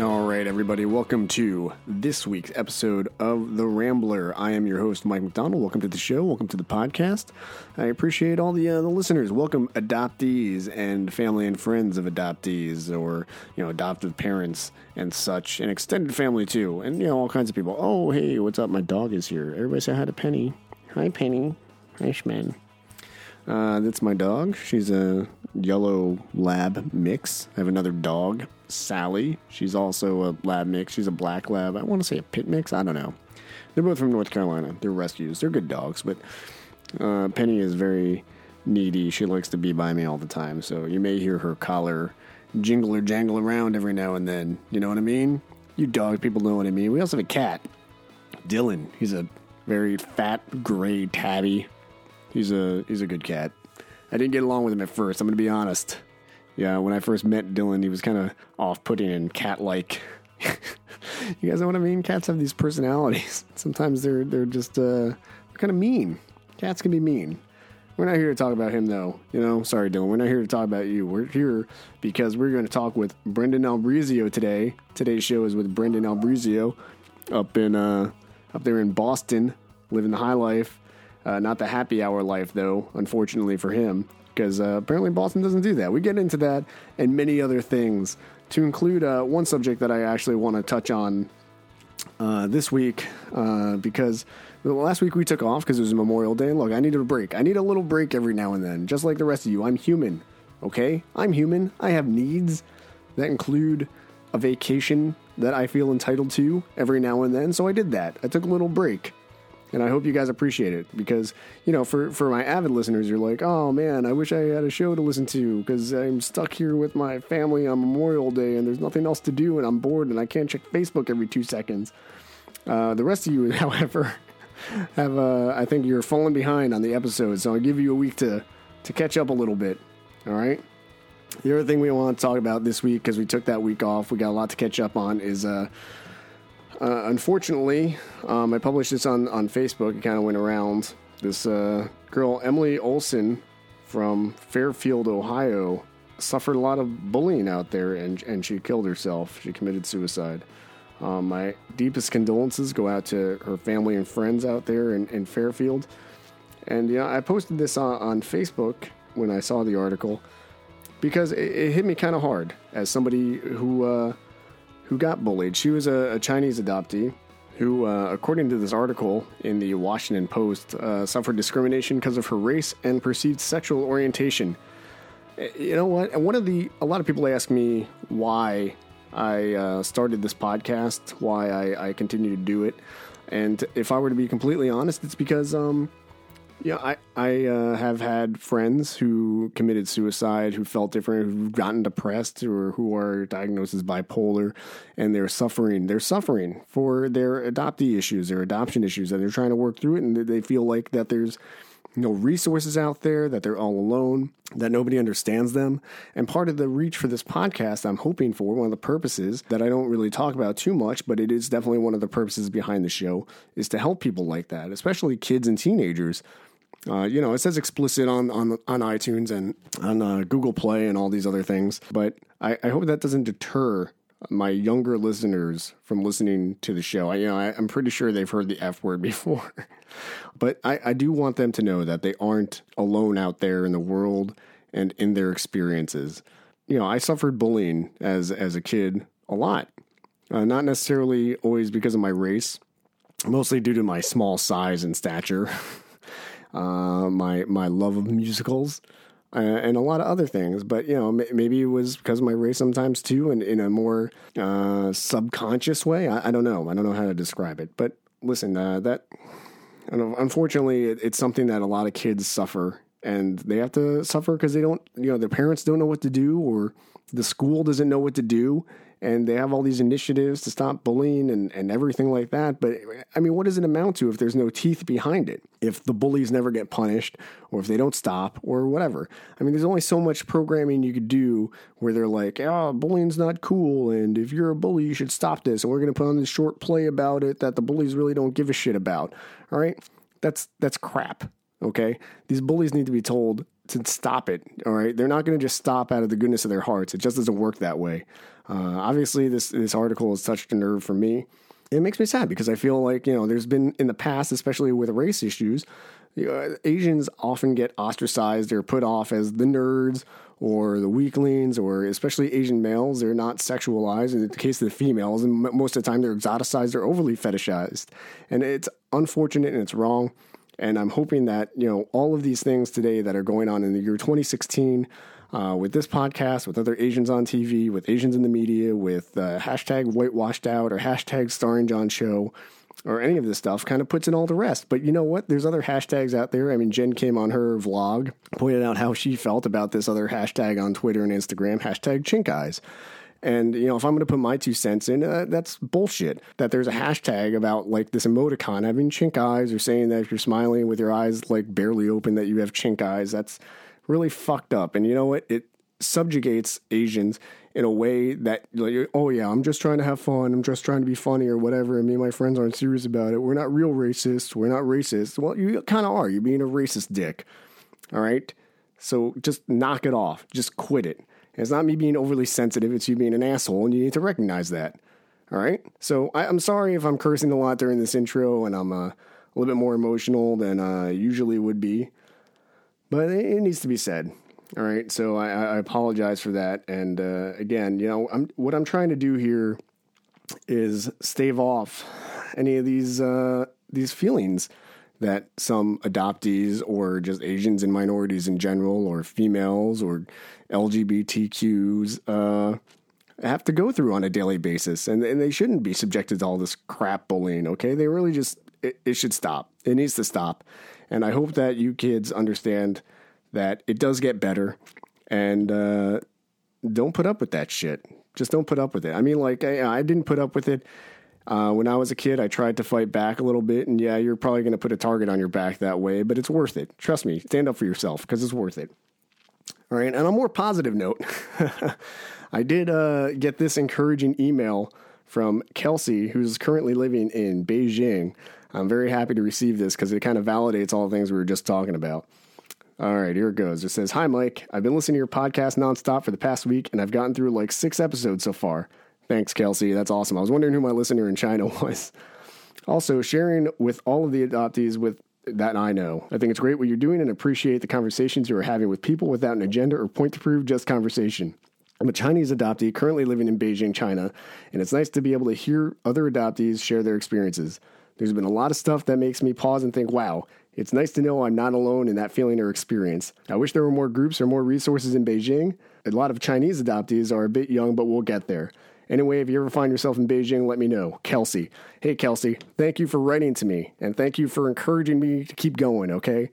All right, everybody, welcome to this week's episode of The Rambler. I am your host, Mike McDonald. Welcome to the show. Welcome to the podcast. I appreciate all the uh, the listeners. Welcome, adoptees and family and friends of adoptees, or you know, adoptive parents and such, and extended family too, and you know, all kinds of people. Oh, hey, what's up? My dog is here. Everybody say hi to Penny. Hi, Penny. Hi, Shmen. Uh, that's my dog. She's a yellow lab mix. I have another dog, Sally. She's also a lab mix. She's a black lab. I want to say a pit mix. I don't know. They're both from North Carolina. They're rescues. They're good dogs, but uh, Penny is very needy. She likes to be by me all the time. So you may hear her collar jingle or jangle around every now and then. You know what I mean? You dog people know what I mean. We also have a cat, Dylan. He's a very fat gray tabby He's a he's a good cat. I didn't get along with him at first. I'm to be honest. Yeah, when I first met Dylan, he was kind of off-putting and cat-like. you guys know what I mean? Cats have these personalities. Sometimes they're they're just uh, kind of mean. Cats can be mean. We're not here to talk about him, though. You know, sorry, Dylan. We're not here to talk about you. We're here because we're going to talk with Brendon Albrizio today. Today's show is with Brendon Albrizio up in uh, up there in Boston, living the high life. Uh, not the happy hour life, though, unfortunately for him, because uh, apparently Boston doesn't do that. We get into that and many other things, to include uh, one subject that I actually want to touch on uh, this week, uh, because last week we took off because it was Memorial Day. Look, I needed a break. I need a little break every now and then, just like the rest of you. I'm human, okay? I'm human. I have needs that include a vacation that I feel entitled to every now and then. So I did that. I took a little break and I hope you guys appreciate it because you know for for my avid listeners you're like oh man I wish I had a show to listen to because I'm stuck here with my family on Memorial Day and there's nothing else to do and I'm bored and I can't check Facebook every two seconds. Uh, the rest of you, however, have uh, I think you're falling behind on the episodes, so I'll give you a week to to catch up a little bit. All right. The other thing we want to talk about this week because we took that week off, we got a lot to catch up on is. Uh, uh, unfortunately, um, I published this on, on Facebook. It kind of went around. This uh, girl, Emily Olson from Fairfield, Ohio, suffered a lot of bullying out there and, and she killed herself. She committed suicide. Um, my deepest condolences go out to her family and friends out there in, in Fairfield. And yeah, I posted this on, on Facebook when I saw the article because it, it hit me kind of hard as somebody who. Uh, who got bullied. She was a, a Chinese adoptee who, uh, according to this article in the Washington Post, uh, suffered discrimination because of her race and perceived sexual orientation. You know what? And one of the a lot of people ask me why I uh, started this podcast, why I, I continue to do it, and if I were to be completely honest, it's because um, yeah, I I uh, have had friends who committed suicide, who felt different, who've gotten depressed, or who are diagnosed as bipolar, and they're suffering. They're suffering for their adoptee issues, their adoption issues, and they're trying to work through it, and they feel like that there's no resources out there, that they're all alone, that nobody understands them. And part of the reach for this podcast, I'm hoping for, one of the purposes that I don't really talk about too much, but it is definitely one of the purposes behind the show, is to help people like that, especially kids and teenagers uh, you know, it says explicit on on on iTunes and on uh, Google Play and all these other things. But I, I, hope that doesn't deter my younger listeners from listening to the show. I, you know, I, am pretty sure they've heard the F word before, but I, I do want them to know that they aren't alone out there in the world and in their experiences. You know, I suffered bullying as as a kid a lot, uh, not necessarily always because of my race, mostly due to my small size and stature. uh, my my love of musicals, uh, and a lot of other things. But you know, m- maybe it was because of my race sometimes too, and in a more uh, subconscious way. I, I, don't know. I don't know how to describe it. But listen, uh, that unfortunately, it, it's something that a lot of kids suffer. And they have to suffer because they don't, you know, their parents don't know what to do, or the school doesn't know what to do and they have all these initiatives to stop bullying and, and everything like that. But I mean, what does it amount to if there's no teeth behind it? If the bullies never get punished, or if they don't stop, or whatever. I mean, there's only so much programming you could do where they're like, oh, bullying's not cool, and if you're a bully, you should stop this, and we're going to put on this short play about it that the bullies really don't give a shit about. All right, that's that's crap. Okay, these bullies need to be told to stop it. All right, they're not going to just stop out of the goodness of their hearts. It just doesn't work that way. Uh, obviously, this this article has touched a nerve for me. It makes me sad because I feel like you know there's been in the past, especially with race issues, Asians often get ostracized or put off as the nerds or the weaklings, or especially Asian males. They're not sexualized. In the case of the females, and most of the time they're exoticized or overly fetishized, and it's unfortunate and it's wrong. And I'm hoping that you know all of these things today that are going on in the year 2016. Uh, with this podcast, with other Asians on TV, with Asians in the media, with uh, hashtag whitewashed out or hashtag starring John Cho, or any of this stuff kind of puts in all the rest. But you know what? There's other hashtags out there. I mean, Jen came on her vlog, pointed out how she felt about this other hashtag on Twitter and Instagram, hashtag chink eyes. And, you know, if I'm going to put my two cents in, uh, that's bullshit. That there's a hashtag about like this emoticon having chink eyes or saying that if you're smiling with your eyes like barely open, that you have chink eyes. That's really fucked up. And you know what? It subjugates Asians in a way that like oh yeah i'm just trying to have fun. I'm just trying to be funny or whatever. And me and my friends aren't serious about it. We're not real racists. We're not racist. Well you kind of are. You're being a racist dick. All right? So just knock it off. Just quit it it's not me being overly sensitive it's you being an asshole and you need to recognize that. All right? So I, am sorry if i'm cursing a lot during this intro and i'm uh, a little bit more emotional than i usually would be but it needs to be said. All right, so I, I apologize for that. And uh, again, you know, I'm, what I'm trying to do here is stave off any of these uh, these feelings that some adoptees or just Asians and minorities in general, or females or LGBTQs uh, have to go through on a daily basis, and, and they shouldn't be subjected to all this crap bullying. Okay, they really just it, it should stop. It needs to stop, and I hope that you kids understand that it does get better, and uh, don't put up with that shit. Just don't put up with it. I mean, like I, I didn't put up with it. Uh, when I was a kid, I tried to fight back a little bit, and yeah, you're probably going to put a target on your back that way, but it's worth it. Trust me, stand up for yourself because it's worth it. All right, and on a more positive note, I did uh, get this encouraging email from Kelsey, who's currently living in Beijing. I'm very happy to receive this because it kind of validates all the things we were just talking about. All right, here it goes. It says, Hi, Mike. I've been listening to your podcast nonstop for the past week, and I've gotten through like six episodes so far. Thanks, Kelsey. That's awesome. I was wondering who my listener in China was. Also, sharing with all of the adoptees with that I know. I think it's great what you're doing and appreciate the conversations you are having with people without an agenda or point to prove, just conversation. I'm a Chinese adoptee currently living in Beijing, China, and it's nice to be able to hear other adoptees share their experiences. There's been a lot of stuff that makes me pause and think, wow, it's nice to know I'm not alone in that feeling or experience. I wish there were more groups or more resources in Beijing. A lot of Chinese adoptees are a bit young, but we'll get there. Anyway, if you ever find yourself in Beijing, let me know. Kelsey. Hey, Kelsey, thank you for writing to me, and thank you for encouraging me to keep going, okay?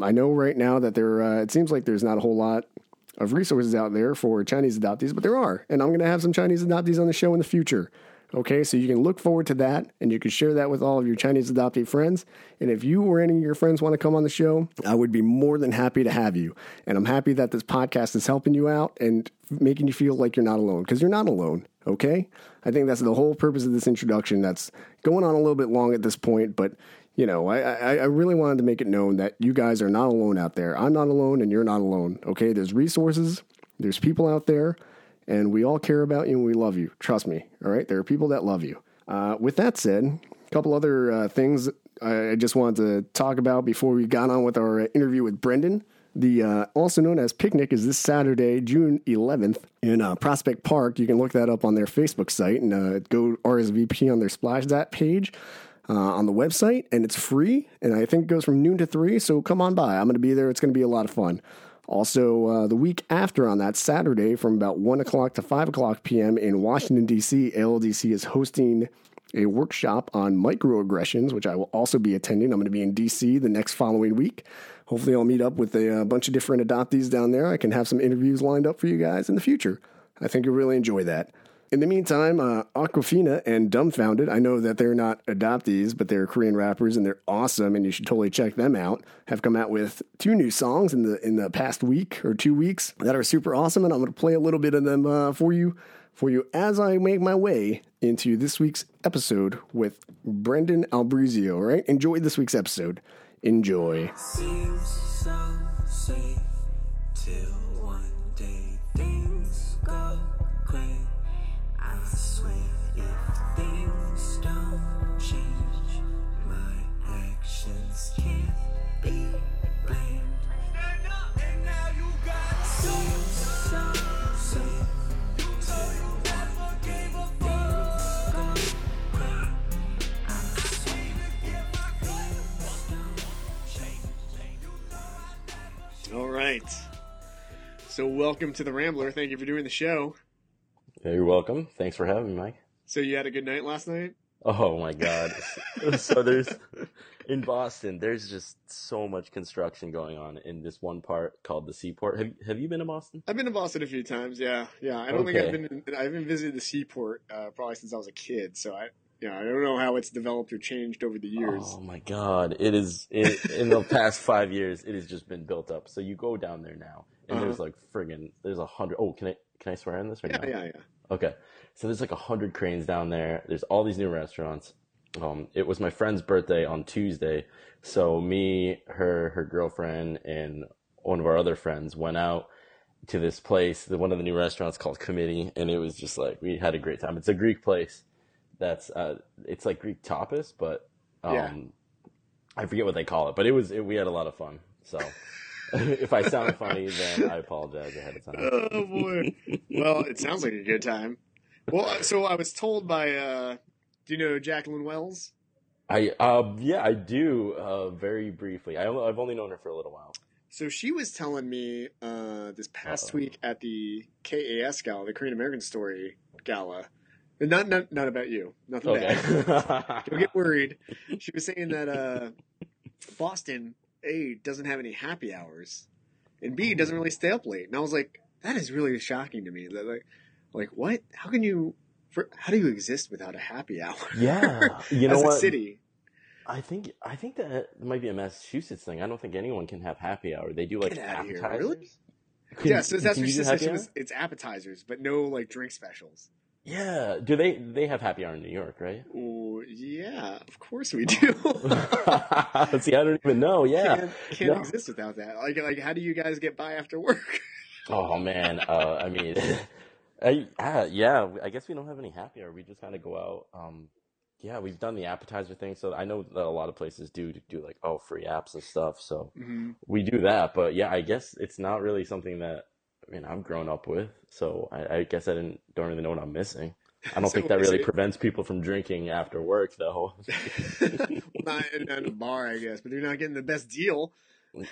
I know right now that there, uh, it seems like there's not a whole lot of resources out there for Chinese adoptees, but there are. And I'm going to have some Chinese adoptees on the show in the future. Okay, so you can look forward to that and you can share that with all of your Chinese adoptee friends. And if you or any of your friends want to come on the show, I would be more than happy to have you. And I'm happy that this podcast is helping you out and making you feel like you're not alone because you're not alone. Okay, I think that's the whole purpose of this introduction. That's going on a little bit long at this point, but you know, I, I, I, really wanted to make it known that you guys are not alone out there. I'm not alone and you're not alone. Okay, there's resources, there's people out there and we all care about you and we love you. Trust me. All right. There are people that love you. Uh, with that said, a couple other uh, things I just wanted to talk about before we got on with our uh, interview with Brendon. The uh, also known as Picnic is this Saturday, June 11th, in uh, Prospect Park. You can look that up on their Facebook site and uh, go RSVP on their Splash That page. on the website, and it's free. And I think it goes from noon to three. So come on by. I'm going to be there. It's going to be a lot of fun. Also, uh, the week after on that Saturday from about 1 o'clock to 5 o'clock p.m. in Washington, D.C., ALDC is hosting a workshop on microaggressions, which I will also be attending. I'm going to be in D.C. the next following week. Hopefully, I'll meet up with a, a uh, bunch of different adoptees down there. I can have some interviews lined up for you guys in the future. I think you'll really enjoy that. In the meantime, uh, Awkwafina and Dumbfoundead, I know that they're not adoptees, but they're Korean rappers and they're awesome, and you should totally check them out. Have come out with two new songs in the in the past week or two weeks that are super awesome, and I'm going to play a little bit of them uh, for you for you as I make my way into this week's episode with Brendon Albrizio. All right, enjoy this week's episode. Enjoy. All right. So, welcome to the Rambler. Thank you for doing the show. You're welcome. Thanks for having me, Mike. So, you had a good night last night? Oh my god. so there's in Boston, there's just so much construction going on in this one part called the Seaport. Have have you been to Boston? I've been to Boston a few times. Yeah, yeah. I don't think I've Okay. been. I haven't visited the seaport uh, probably since I was a kid. So I, yeah, I don't know how it's developed or changed over the years. Oh my god. It is it, in the past 5 years it has just been built up. So you go down there now and Uh-huh. there's like friggin' there's a hundred oh can I can I swear on this right yeah, now? yeah, yeah. Okay. So there's like a hundred cranes down there. There's all these new restaurants. Um, it was my friend's birthday on Tuesday. So me, her, her girlfriend, and one of our other friends went out to this place, the, one of the new restaurants called Committee, and it was just like we had a great time. It's a Greek place. That's uh, it's like Greek tapas, but um, Yeah. I forget what they call it. But it was it, we had a lot of fun. So if I sound funny, then I apologize ahead of time. Oh boy. well, it sounds like a good time. Well, uh, so I was told by. uh Do you know Jacqueline Wells? I um yeah I do uh very briefly. I, i've only known her for a little while. So she was telling me uh, this past Uh-oh. week at the KAS gala, the Korean American Story gala. And Not not not about you. Nothing bad. Okay. Don't get worried. She was saying that uh, Boston A doesn't have any happy hours, and B doesn't really stay up late. And I was like, that is really shocking to me. That like, like what? How can you? For, how do you exist without a happy hour? yeah, you know As a what? city. I think I think that might be a Massachusetts thing. I don't think anyone can have happy hour. They do like outta here, appetizers. really? Can- yeah, so that's what she said. She was, it's appetizers, but no like drink specials. Yeah, do they they have happy hour in New York, right? Oh yeah, of course we do. See, I don't even know. Yeah. can't, can't No. exist without that. Like, like, how do you guys get by after work? Oh man, uh, I mean, I, uh, yeah, I guess we don't have any happy hour. We just kind of go out. Um, yeah, we've done the appetizer thing, so I know that a lot of places do do like oh free apps and stuff. So hmm we do that, but yeah, I guess it's not really something that I mean I've grown up with. So I, I guess I didn't don't really know what I'm missing. I don't So think that really it- prevents people from drinking after work, though. not in, in a bar, I guess, but you're not getting the best deal.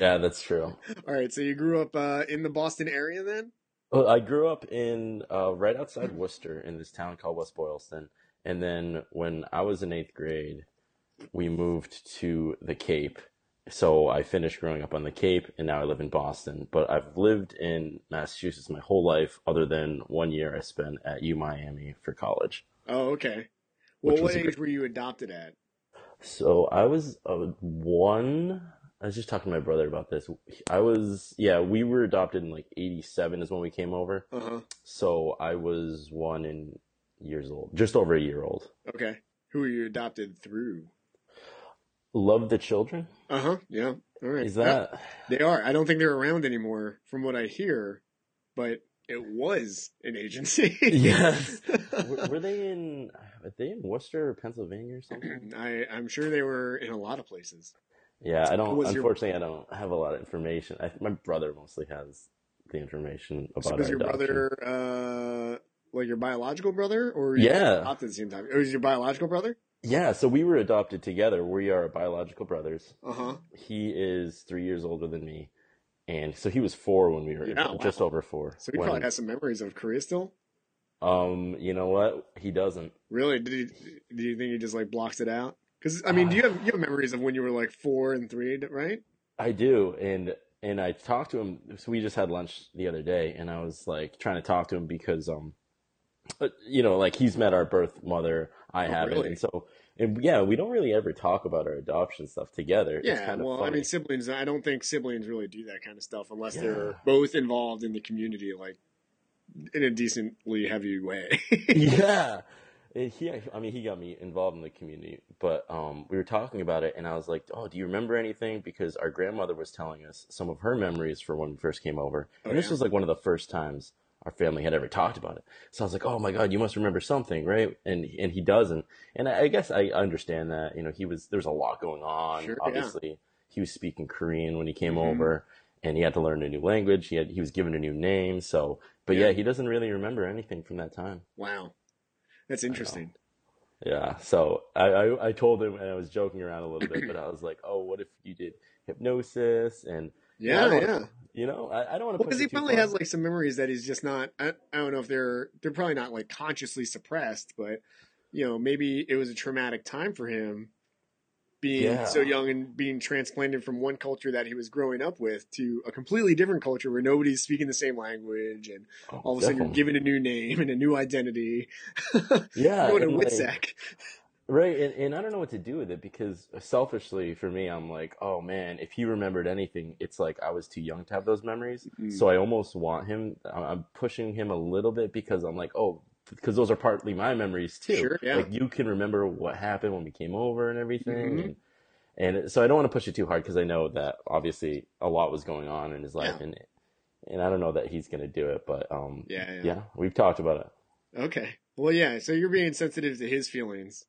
yeah, that's true. All right, so you grew up uh, in the Boston area then? Well, I grew up in uh, right outside Worcester in this town called West Boylston, and then when I was in eighth grade, we moved to the Cape. So I finished growing up on the Cape, and now I live in Boston. But I've lived in Massachusetts my whole life, other than one year I spent at U Miami for college. Oh, okay. Well, what age great- were you adopted at? So I was uh, one. I was just talking to my brother about this. I was, yeah, we were adopted in like '87 is when we came over. Uh huh. So I was one in years old, just over a year old. Okay. Who were you adopted through? Love the children. Uh huh. Yeah. All right. Is Yeah, that? they are. I don't think they're around anymore, from what I hear, but it was an agency. Yes. were, were they in? Are they in Worcester or Pennsylvania or something? I, I'm sure they were in a lot of places. Yeah, I don't. Was your- Unfortunately, I don't have a lot of information. I, my brother mostly has the information about So was our your adoption. brother uh, like your biological brother, or Yeah. adopted at the same time? Or was your biological brother? Yeah, so we were adopted together. We are biological brothers. Uh huh. He is three years older than me, and so he was four when we were Yeah, just wow. over four. So he when- probably has some memories of Korea still. um, you know what? He doesn't. Really? Did he? Do you think he just like blocks it out? Because I mean, do you have you have memories of when you were like four and three, right? I do, and and I talked to him. So we just had lunch the other day, and I was like trying to talk to him because um, uh, you know, like he's met our birth mother, I Oh, haven't, really? and so and yeah, we don't really ever talk about our adoption stuff together. it's Yeah. Well, funny. I mean, siblings. I don't think siblings really do that kind of stuff unless they're both involved in the community, like in a decently heavy way. yeah, he, I mean, he got me involved in the community, but um, we were talking about it, and I was like, "Oh, do you remember anything?" Because our grandmother was telling us some of her memories for when we first came over, and this yeah? was like one of the first times our family had ever talked about it. So I was like, "Oh my god, you must remember something, right?" And and he doesn't, and I, I guess I understand that. You know, he was there was a lot going on. Sure, yeah. Obviously, he was speaking Korean when he came Mhm. over, and he had to learn a new language. He had he was given a new name, so. But Yeah. yeah, he doesn't really remember anything from that time. Wow, that's interesting. Yeah. So I, I, I told him, and I was joking around a little bit, but I was like, oh, what if you did hypnosis? And, Yeah, I don't yeah. you know, I, I don't want to Well, because he probably has like some memories that he's just not. I, I don't know if they're they're probably not like consciously suppressed, but you know maybe it was a traumatic time for him being Yeah. so young and being transplanted from one culture that he was growing up with to a completely different culture where nobody's speaking the same language and Oh, all of a sudden you're given a new name and a new identity. Yeah, going to and, like, WITSEC. Right, and, and I don't know what to do with it because selfishly for me, I'm like, oh man, if he remembered anything, it's like I was too young to have those memories. Mm. So I almost want him. I'm pushing him a little bit because I'm like, oh, because those are partly my memories too. Sure, yeah. Like you can remember what happened when we came over and everything, Mhm. and and so I don't want to push it too hard because I know that obviously a lot was going on in his life, Yeah. and and I don't know that he's gonna do it, but um, Yeah, yeah, yeah, we've talked about it. Okay. Well, yeah. So you're being sensitive to his feelings.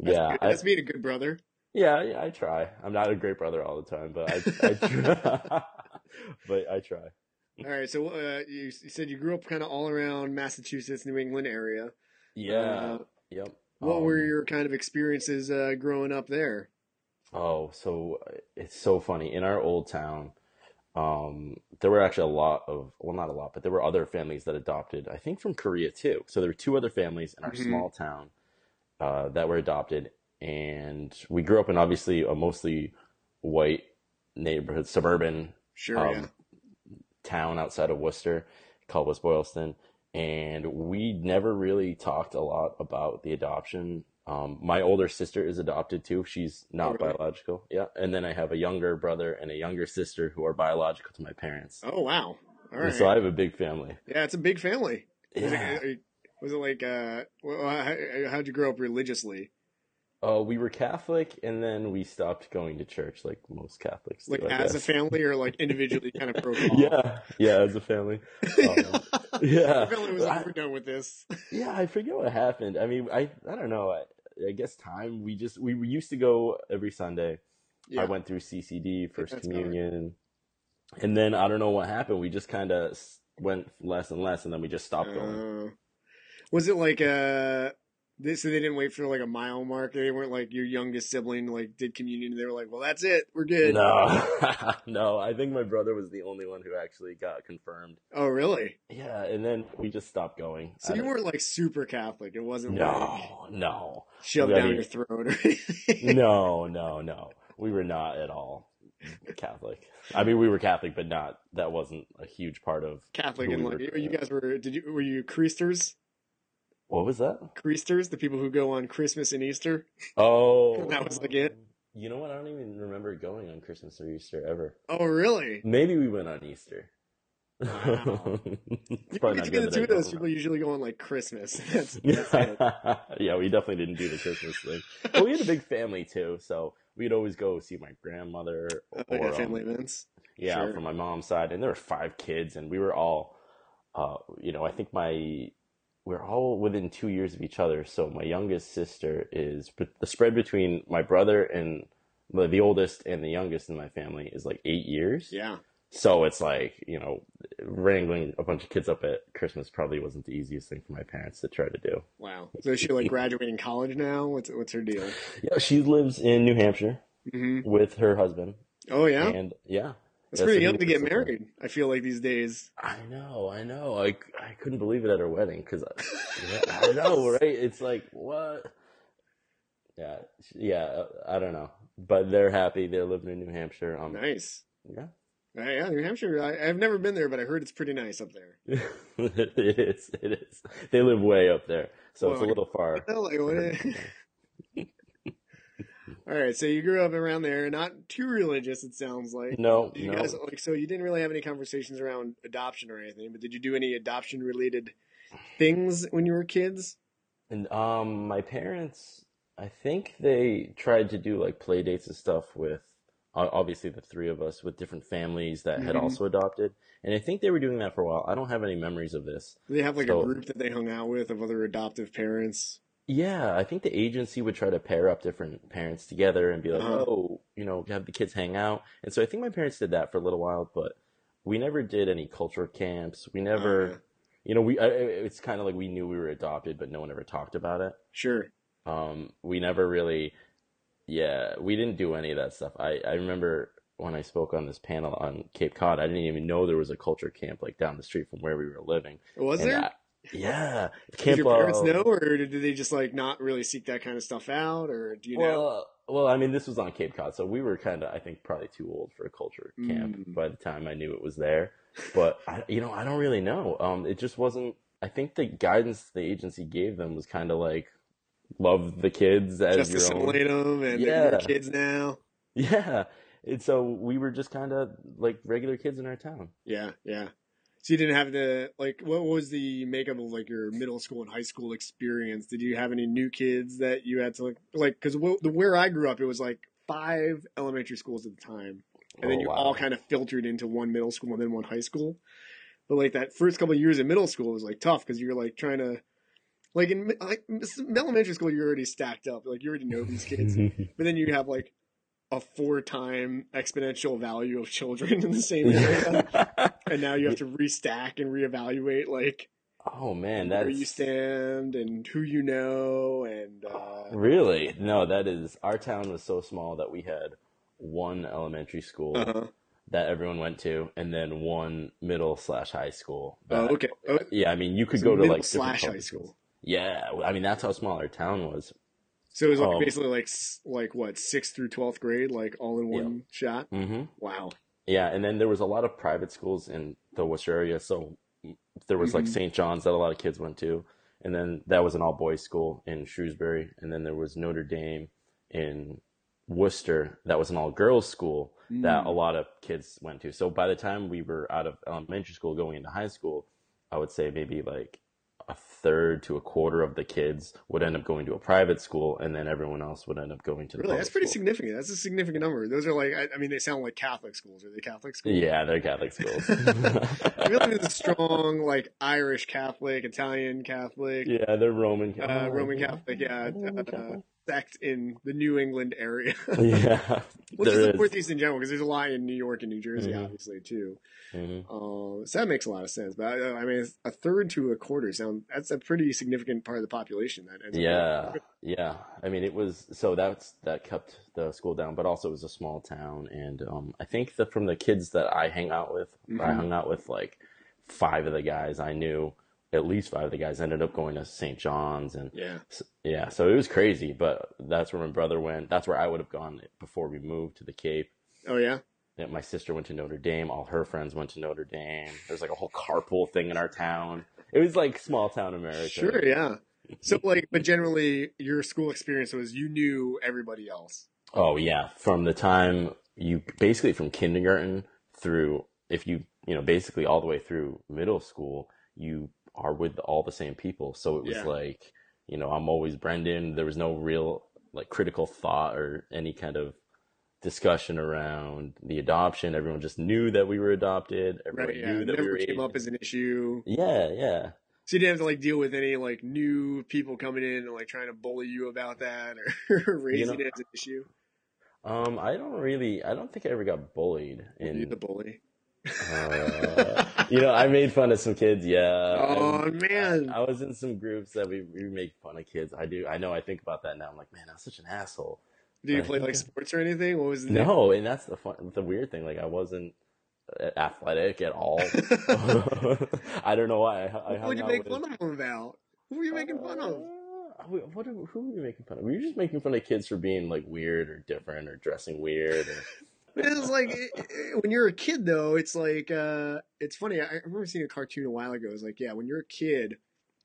That's yeah, good. I- that's being a good brother. Yeah, yeah, I try. I'm not a great brother all the time, but I, I try. but I try. All right. So uh, you, you said you grew up kind of all around Massachusetts, New England area. Yeah. Uh, yep. What were Um, your kind of experiences uh, growing up there? Oh, so uh, it's so funny. In our old town, um, there were actually a lot of, well, not a lot, but there were other families that adopted, I think from Korea too. So there were two other families in our Mhm. small town uh, that were adopted. And we grew up in obviously a mostly white neighborhood, suburban Sure. um, yeah. town outside of Worcester called West Boylston, and we never really talked a lot about the adoption. Um, my older sister is adopted too. She's not Oh, really? biological. Yeah, and then I have a younger brother and a younger sister who are biological to my parents. Oh wow. All And. So I have a big family. yeah, it's a big family. Yeah. it, was it like uh, well, how, how'd you grow up religiously? Uh, we were Catholic, and then we stopped going to church, like most Catholics do. Like I as a family or like individually kind of broke off? Yeah, yeah, as a family. Um, yeah, family was like, I- we're done with this. Yeah, I forget what happened. I mean, I I don't know. I, I guess time. We just we used to go every Sunday. Yeah. I went through CCD, First That's. Communion, and then I don't know what happened. We just kind of went less and less, and then we just stopped going. Uh, was it like a they so they didn't wait for like a mile mark? They weren't like your youngest sibling like did communion. They were like, well, that's it, we're good. No, no. I think my brother was the only one who actually got confirmed. Oh, really? Yeah, and then we just stopped going. So you weren't like super Catholic. It wasn't like No, no, shoved down mean- your throat or anything. no, no, no. We were not at all Catholic. I mean, we were Catholic, but not. That wasn't a huge part of Catholic and we like were. you guys were. Did you were you creasters? What was that? Creasters, the people who go on Christmas and Easter. Oh, That was like it? You know what? I don't even remember going on Christmas or Easter ever. Oh, really? Maybe we went on Easter. Wow. it's You probably get not together good two of those don't people usually go on like Christmas. That's, that's yeah, we definitely didn't do the Christmas thing. But we had a big family too, so we'd always go see my grandmother or, Like at um, family events. Yeah, Sure. from my mom's side, and there were five kids, and we were all, uh, you know, I think my we're all within two years of each other. So my youngest sister is the spread between my brother and the oldest and the youngest in my family is like eight years. Yeah. So it's like you know, wrangling a bunch of kids up at Christmas probably wasn't the easiest thing for my parents to try to do. Wow. So is she like graduating college now? What's what's her deal? Yeah, she lives in New Hampshire hmm with her husband, Oh yeah. and yeah. Yeah, pretty young to get married. I feel like these days. I know, I know. I, I couldn't believe it at her wedding because I, I know, right? It's like what? Yeah, yeah. I don't know, but they're happy. They're living in New Hampshire. Um, Nice. yeah, Uh, yeah, New Hampshire. I, I've never been there, but I heard it's pretty nice up there. it is. It is. They live way up there, so it's a little far. Like, All right, so you grew up around there, not too religious. It sounds like. No, you no. guys like so you didn't really have any conversations around adoption or anything, but did you do any adoption related things when you were kids? And um, my parents, I think they tried to do like play dates and stuff with obviously the three of us with different families that had Mhm. also adopted. And I think they were doing that for a while. I don't have any memories of this. They have like So- a group that they hung out with of other adoptive parents. Yeah, I think the agency would try to pair up different parents together and be like, Uh-huh. oh, you know, have the kids hang out. And so I think my parents did that for a little while, but we never did any culture camps. We never, Uh-huh. you know, we I, it's kind of like we knew we were adopted, but no one ever talked about it. Sure. Um, we never really, yeah, we didn't do any of that stuff. I, I remember when I spoke on this panel on Cape Cod, I didn't even know there was a culture camp like down the street from where we were living. Was And there? I- yeah, Did your parents uh, know, or did they just like not really seek that kind of stuff out, or do you know? Well, well, I mean, this was on Cape Cod, so we were kind of, I think, probably too old for a culture camp Mm. by the time I knew it was there. But I, you know, I don't really know. Um, it just wasn't. I think the guidance the agency gave them was kind of like, love the kids as Just your own. them and Yeah. they're kids now. Yeah, and so we were just kind of like regular kids in our town. Yeah, yeah. So you didn't have the like. What was the makeup of like your middle school and high school experience? Did you have any new kids that you had to like like because the where I grew up, it was like five elementary schools at the time, and then Oh, you wow. all kind of filtered into one middle school and then one high school. But like that first couple of years in middle school was like tough because you're like trying to. Like in like elementary school, you're already stacked up. Like you already know these kids, but then you have like a four time exponential value of children in the same area and now you have to restack and reevaluate like oh man, where you stand and who you know and uh, really no. That is our town was so small that we had one elementary school. uh-huh. that everyone went to, and then one middle slash high school. oh that- okay oh, Yeah, I mean, you could so go to like slash high school schools. Yeah, I mean that's how small our town was. so it was like Oh. basically like like what sixth through 12th grade like all in Yeah. one shot hmm wow Yeah, and then there was a lot of private schools in the Worcester area, so there was like Mhm. St. John's that a lot of kids went to, and then that was an all boys school in Shrewsbury, and then there was Notre Dame in Worcester that was an all girls school that a Mm. lot of kids went to. So by the time we were out of elementary school going into high school, I would say maybe like a third to a quarter of the kids would end up going to a private school, and then everyone else would end up going to the really that's pretty school. significant that's a significant number those are like I, I mean they sound like catholic schools are they catholic schools Yeah, they're Catholic schools. I feel like there's a strong like Irish Catholic, Italian Catholic, yeah, they're Roman. uh, oh, Roman. Catholic, yeah, Roman uh, Catholic. Sect in the New England area. yeah, well, is, just the. Northeast in general, because there's a lot in New York and New Jersey, Mhm. obviously too. Mhm. Uh, so that makes a lot of sense. But I, I mean, a third to a quarter sound that's a pretty significant part of the population. That ends up- Yeah, yeah. I mean, it was so that's that kept the school down, but also it was a small town, and um, I think that from the kids that I hang out with, I Mhm. hung out with like five of the guys I knew. At least five of the guys ended up going to St. John's, and yeah. yeah, so it was crazy. But that's where my brother went. That's where I would have gone before we moved to the Cape. Oh yeah. Yeah, my sister went to Notre Dame. All her friends went to Notre Dame. There's like a whole carpool thing in our town. It was like small town America. Sure. Yeah. So like, but generally, your school experience was you knew everybody else. Oh yeah, from the time you basically from kindergarten through if you you know basically all the way through middle school, you are with all the same people. So it was Yeah. like you know I'm always Brendon. There was no real like critical thought or any kind of discussion around the adoption. Everyone just knew that we were adopted. Everyone Right. Yeah. knew that we never were came up as an issue. Yeah, yeah. So you didn't have to like deal with any like new people coming in and like trying to bully you about that or raising know- it as an issue. Um, I don't really. I don't think I ever got bullied. You In the bully. Uh, you know, I made fun of some kids. Yeah. oh man. I was in some groups that we, we make fun of kids. I do. I know. I think about that now. I'm like, man, I was such an asshole. Do you play like sports or anything? What was the No, and that's the fun, the weird thing. Like, I wasn't uh, athletic at all. I don't know why. I, I What you make fun of them about? Who were you making fun of? Uh, what? are- Who were you making fun of? We were just making fun of kids for being like weird or different or dressing weird. Or, It's like it- it- when you're a kid, though. It's like uh, it's funny. I remember seeing a cartoon a while ago. It's like, yeah, when you're a kid,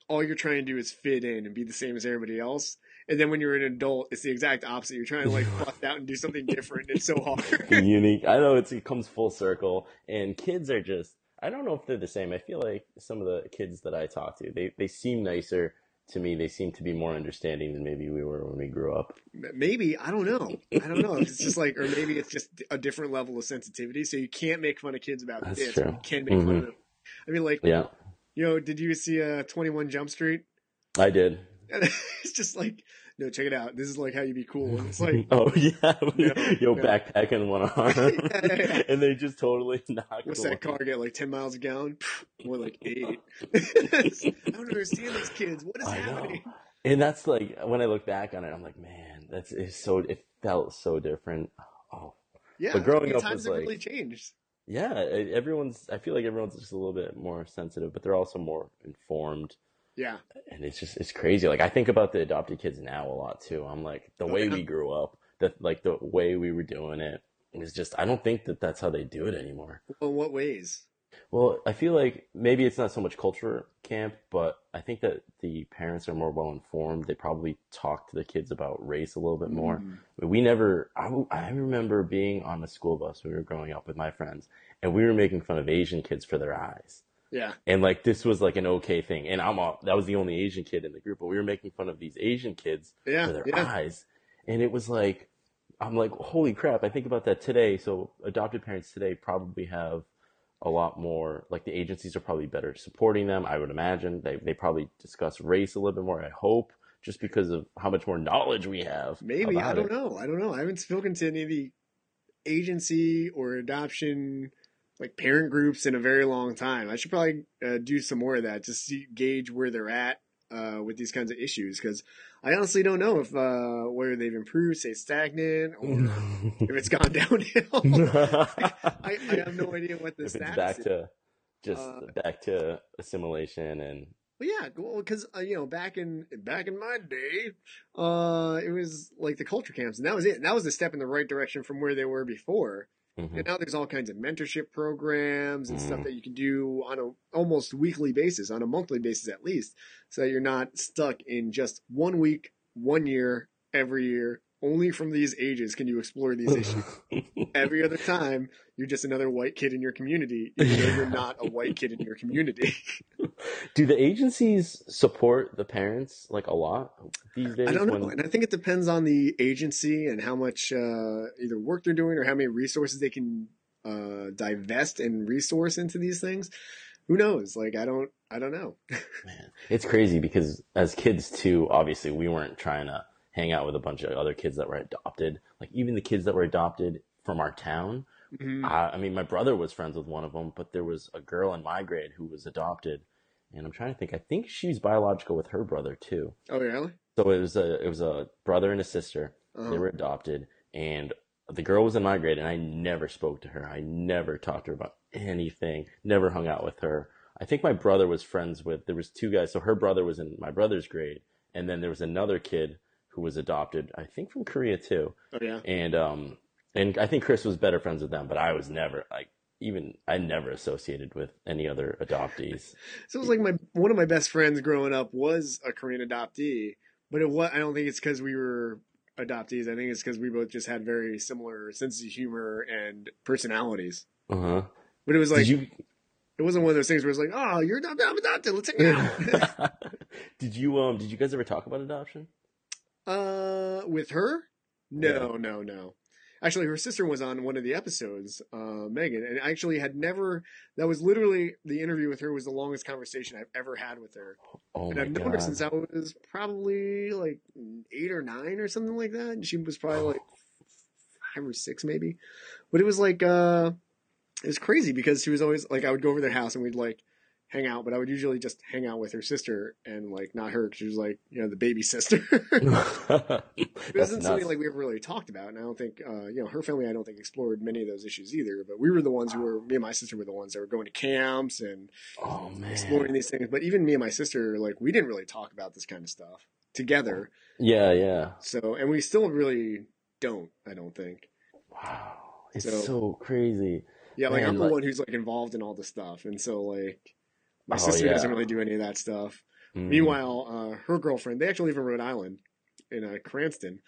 all you're trying to do is fit in and be the same as everybody else. And then when you're an adult, it's the exact opposite. You're trying to like bust out and do something different. It's so hard. unique. I know it's, it comes full circle, and kids are just. I don't know if they're the same. I feel like some of the kids that I talk to, they they seem nicer to me they seem to be more understanding than maybe we were when we grew up. Maybe I don't know. I don't know. It's just like, or maybe it's just a different level of sensitivity. So you can't make fun of kids about That's this. true. You can make fun of them. I mean, like, Yeah, you know, did you see uh, Twenty One Jump Street? I did. It's just like, no, check it out. This is like how you be cool. And it's like, oh yeah, No, yo no. backpack in one arm, Yeah, and they just totally knock. what's that car get? Like ten miles a gallon? More like eight. I don't understand these kids. What is I know. happening? And that's like when I look back on it, I'm like, man, that's it's so. It felt so different. Oh, Yeah, But growing up was like- really changed. yeah. Everyone's. I feel like everyone's just a little bit more sensitive, but they're also more informed. Yeah, and it's just it's crazy. Like I think about the adopted kids now a lot too. I'm like the way we grew up, that like the way we were doing it is just I don't think that that's how they do it anymore. well, in what ways? Well, I feel like maybe it's not so much culture camp, but I think that the parents are more well informed. They probably talk to the kids about race a little bit more. Mm. We never. I, I remember being on a school bus when we were growing up with my friends, and we were making fun of Asian kids for their eyes Yeah, and like this was like an okay thing and i'm all, that was the only asian kid in the group but we were making fun of these asian kids yeah, for their yeah. eyes and it was like i'm like holy crap i think about that today so adopted parents today probably have a lot more like the agencies are probably better supporting them i would imagine they, they probably discuss race a little bit more i hope just because of how much more knowledge we have Maybe I don't it. know. I don't know. I haven't spoken to any of the agency or adoption like parent groups in a very long time. I should probably uh, do some more of that to see gauge where they're at uh, with these kinds of issues because I honestly don't know if uh, whether they've improved, say stagnant, or if it's gone downhill. I, I have no idea what the if it's back is. to just Uh, back to assimilation and Well, yeah, well, because uh, you know, back in back in my day, uh, it was like the culture camps, and that was it. And that was a step in the right direction from where they were before. Mhm. And now there's all kinds of mentorship programs and stuff Mhm. that you can do on a almost weekly basis, on a monthly basis at least, so you're not stuck in just one week, one year, every year. Only from these ages can you explore these issues. Every other time, you're just another white kid in your community, even though you're not a white kid in your community. Do the agencies support the parents like a lot these days? I don't know, when- and I think it depends on the agency and how much uh, either work they're doing or how many resources they can uh, divest and resource into these things. Who knows? Like I don't, I don't know. Man, it's crazy because as kids too, obviously we weren't trying to hang out with a bunch of other kids that were adopted. Like even the kids that were adopted from our town. Mhm. I, I mean, my brother was friends with one of them, but there was a girl in my grade who was adopted, and I'm trying to think. I think she's biological with her brother too. Oh really? So it was a it was a brother and a sister. Uh-huh. They were adopted, and the girl was in my grade, and I never spoke to her. I never talked to her about anything. Never hung out with her. I think my brother was friends with. There was two guys. So her brother was in my brother's grade, and then there was another kid who was adopted. I think from Korea too. Oh yeah. And um, and I think Chris was better friends with them, but I was never like even I never associated with any other adoptees. So it was like my one of my best friends growing up was a Korean adoptee, but it was I don't think it's because we were adoptees. I think it's because we both just had very similar senses of humor and personalities. Uh huh. But it was like Did you? it wasn't one of those things where it's like, oh, you're adopted, I'm adopted, let's hang out. did you um? Did you guys ever talk about adoption? Uh, with her? No, no, no. Actually, her sister was on one of the episodes, uh, Megan, and I actually had never. That was literally the interview with her was the longest conversation I've ever had with her. Oh and I've known her since I was probably like eight or nine or something like that. And she was probably like five or six maybe. But it was like uh it was crazy because she was always like I would go over their house and we'd like hang out, but I would usually just hang out with her sister and like not her because she was like, you know, the baby sister. it wasn't something like we ever really talked about. And I don't think uh, you know, her family I don't think explored many of those issues either. But we were the ones who were me and my sister were the ones that were going to camps and oh exploring these things. But even me and my sister, like, we didn't really talk about this kind of stuff together. Yeah, yeah. So, and we still really don't. I don't think. Wow, it's So- so, crazy. Yeah, like Man, I'm the like- one who's like involved in all this stuff, and so like my Oh, sister yeah. doesn't really do any of that stuff. Mm. Meanwhile, uh, her girlfriend, they actually live in Rhode Island, in uh, Cranston.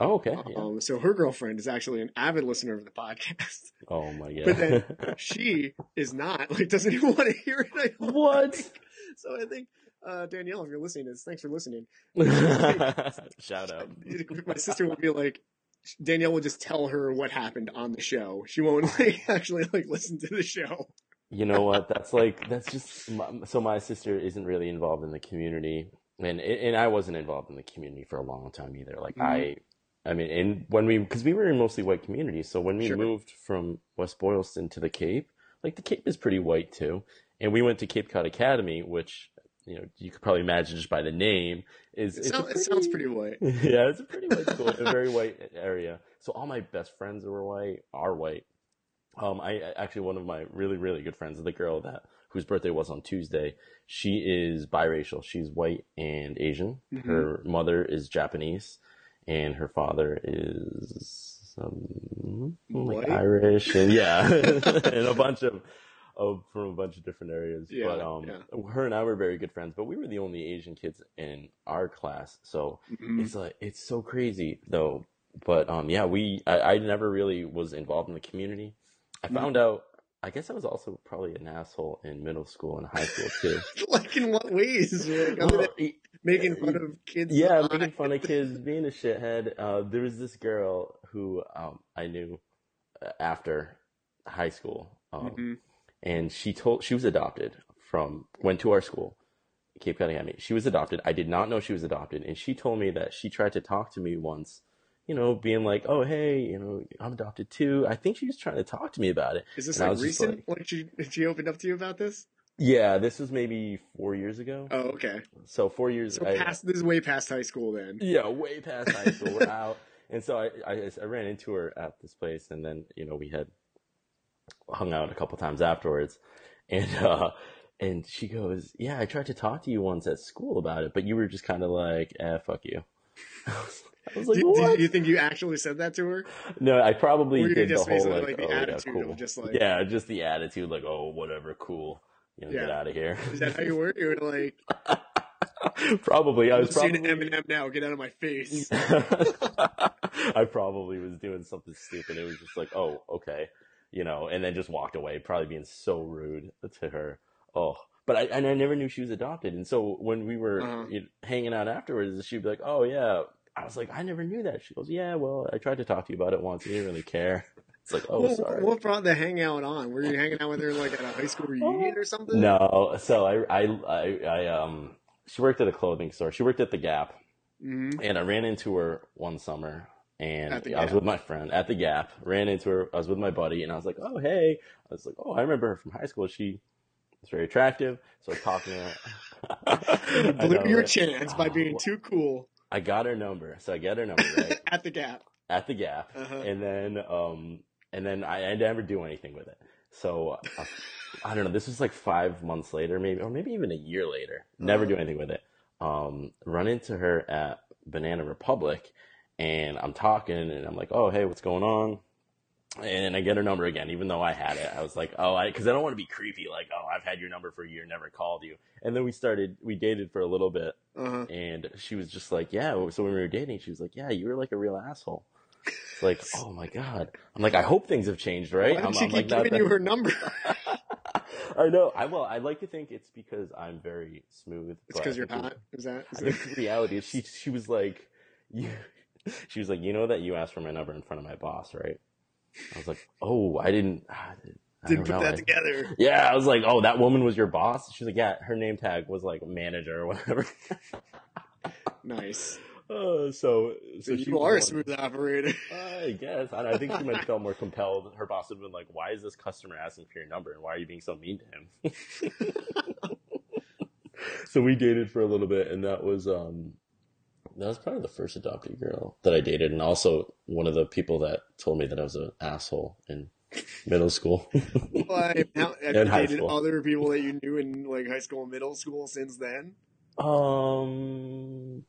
oh okay. yeah. Um, so her girlfriend is actually an avid listener of the podcast. oh my god. But then she is not. Like, doesn't even want to hear it. I what? So I think uh, Danielle, if you're listening to this, thanks for listening. Shout out. My sister will be like, Danielle will just tell her what happened on the show. She won't like actually like listen to the show. You know what? That's like that's just my, so. My sister isn't really involved in the community, and and I wasn't involved in the community for a long time either. Like mm-hmm. I, I mean, and when we because we were in mostly white communities, so when we Sure. moved from West Boylston to the Cape, like the Cape is pretty white too, and we went to Cape Cod Academy, which you know you could probably imagine just by the name is It, it's a sound, it sounds pretty white. yeah, it's a pretty white school, a very white area. So all my best friends who were white are white. Um, I actually one of my really really good friends, the girl that whose birthday was on Tuesday, she is biracial. She's white and Asian. Mm-hmm. Her mother is Japanese, and her father is um, like Irish, and yeah, and a bunch of. Of, from a bunch of different areas, Yeah, but um, yeah. her and I were very good friends. But we were the only Asian kids in our class, so Mhm. it's like it's so crazy though. But um, yeah, we I, I never really was involved in the community. I Mm-hmm. found out. I guess I was also probably an asshole in middle school and high school too. like in what ways? Like, Well, making fun of kids. yeah, eyes? making fun of kids, being a shithead. Uh, there was this girl who um, I knew uh, after high school, um, Mhm. and she told she was adopted from went to our school, Cape Cod Academy. She was adopted. I did not know she was adopted, and she told me that she tried to talk to me once. You know, being like, "Oh, hey, you know, I'm adopted too." I think she was trying to talk to me about it. Is this And like recent? Like, she she opened up to you about this? Yeah, this was maybe four years ago. Oh, okay. So four years. So I- past this is way past high school then. Yeah, way past high school. We're out. And so I, I, I ran into her at this place, and then, you know, we had hung out a couple times afterwards. And, uh, and she goes, Yeah, I tried to talk to you once at school about it, but you were just kind of like, eh, fuck you. I was like, Do, do you think you actually said that to her? No, I probably Or you did the just whole basically like, like the oh, yeah, attitude of cool. just like- yeah, just the attitude, like, oh, whatever, cool. You know, get out of here. Is that how you were? You were like, probably. I I'm was seeing probably. Eminem now. Get out of my face. I probably was doing something stupid. It was just like, oh, okay, you know, and then just walked away, probably being so rude to her. Oh, but I and I never knew she was adopted, and so when we were Uh-huh. you know, hanging out afterwards, she'd be like, oh yeah. I was like, I never knew that. She goes, yeah, well, I tried to talk to you about it once. You didn't really care. It's like, oh, what, sorry. what brought the hangout on? Were you hanging out with her like at a high school reunion or something? No, so I, I, I, I, um, she worked at a clothing store. She worked at the Gap, hmm and I ran into her one summer, and I was with my friend at the Gap. Ran into her. I was with my buddy, and I was like, "Oh, hey!" I was like, "Oh, I remember her from high school. She was very attractive." So I was talking to her. Blew your right? chance by being too cool I got her number, so I get her number right at the Gap. at the Gap, Uh-huh. and then um, and then I, I never do anything with it. So uh, I don't know. This was like five months later, maybe, or maybe even a year later. Never do anything with it. Um, run into her at Banana Republic, and I'm talking, and I'm like, "Oh, hey, what's going on?" And I get her number again, even though I had it. I was like, "Oh, I," because I don't want to be creepy, like, "Oh, I've had your number for a year, never called you." And then we started, we dated for a little bit, Uh-huh. and she was just like, "Yeah." So when we were dating, she was like, "Yeah, you were like a real asshole." It's like, oh my god. I'm like, I hope things have changed, right? Why I'm, she I'm keep like, not giving you her number? I know. I well, I like to think it's because I'm very smooth. It's because you're hot. Is that? Is I that think the reality is she she was like, you. She was like, you know that you asked for my number in front of my boss, right? I was like, oh, I didn't. I didn't put know. that I- together. Yeah, I was like, oh, that woman was your boss. She's like, yeah, her name tag was like manager or whatever. Nice. Uh, so, So you are a smooth operator. I guess. I, I think she might have felt more compelled. Her boss would have been like, "Why is this customer asking for your number, and why are you being so mean to him?" so we dated for a little bit, and that was um, that was probably the first adopted girl that I dated, and also one of the people that told me that I was an asshole in middle school. Like, how, have you dated school. other people that you knew in like high school and middle school since then? um,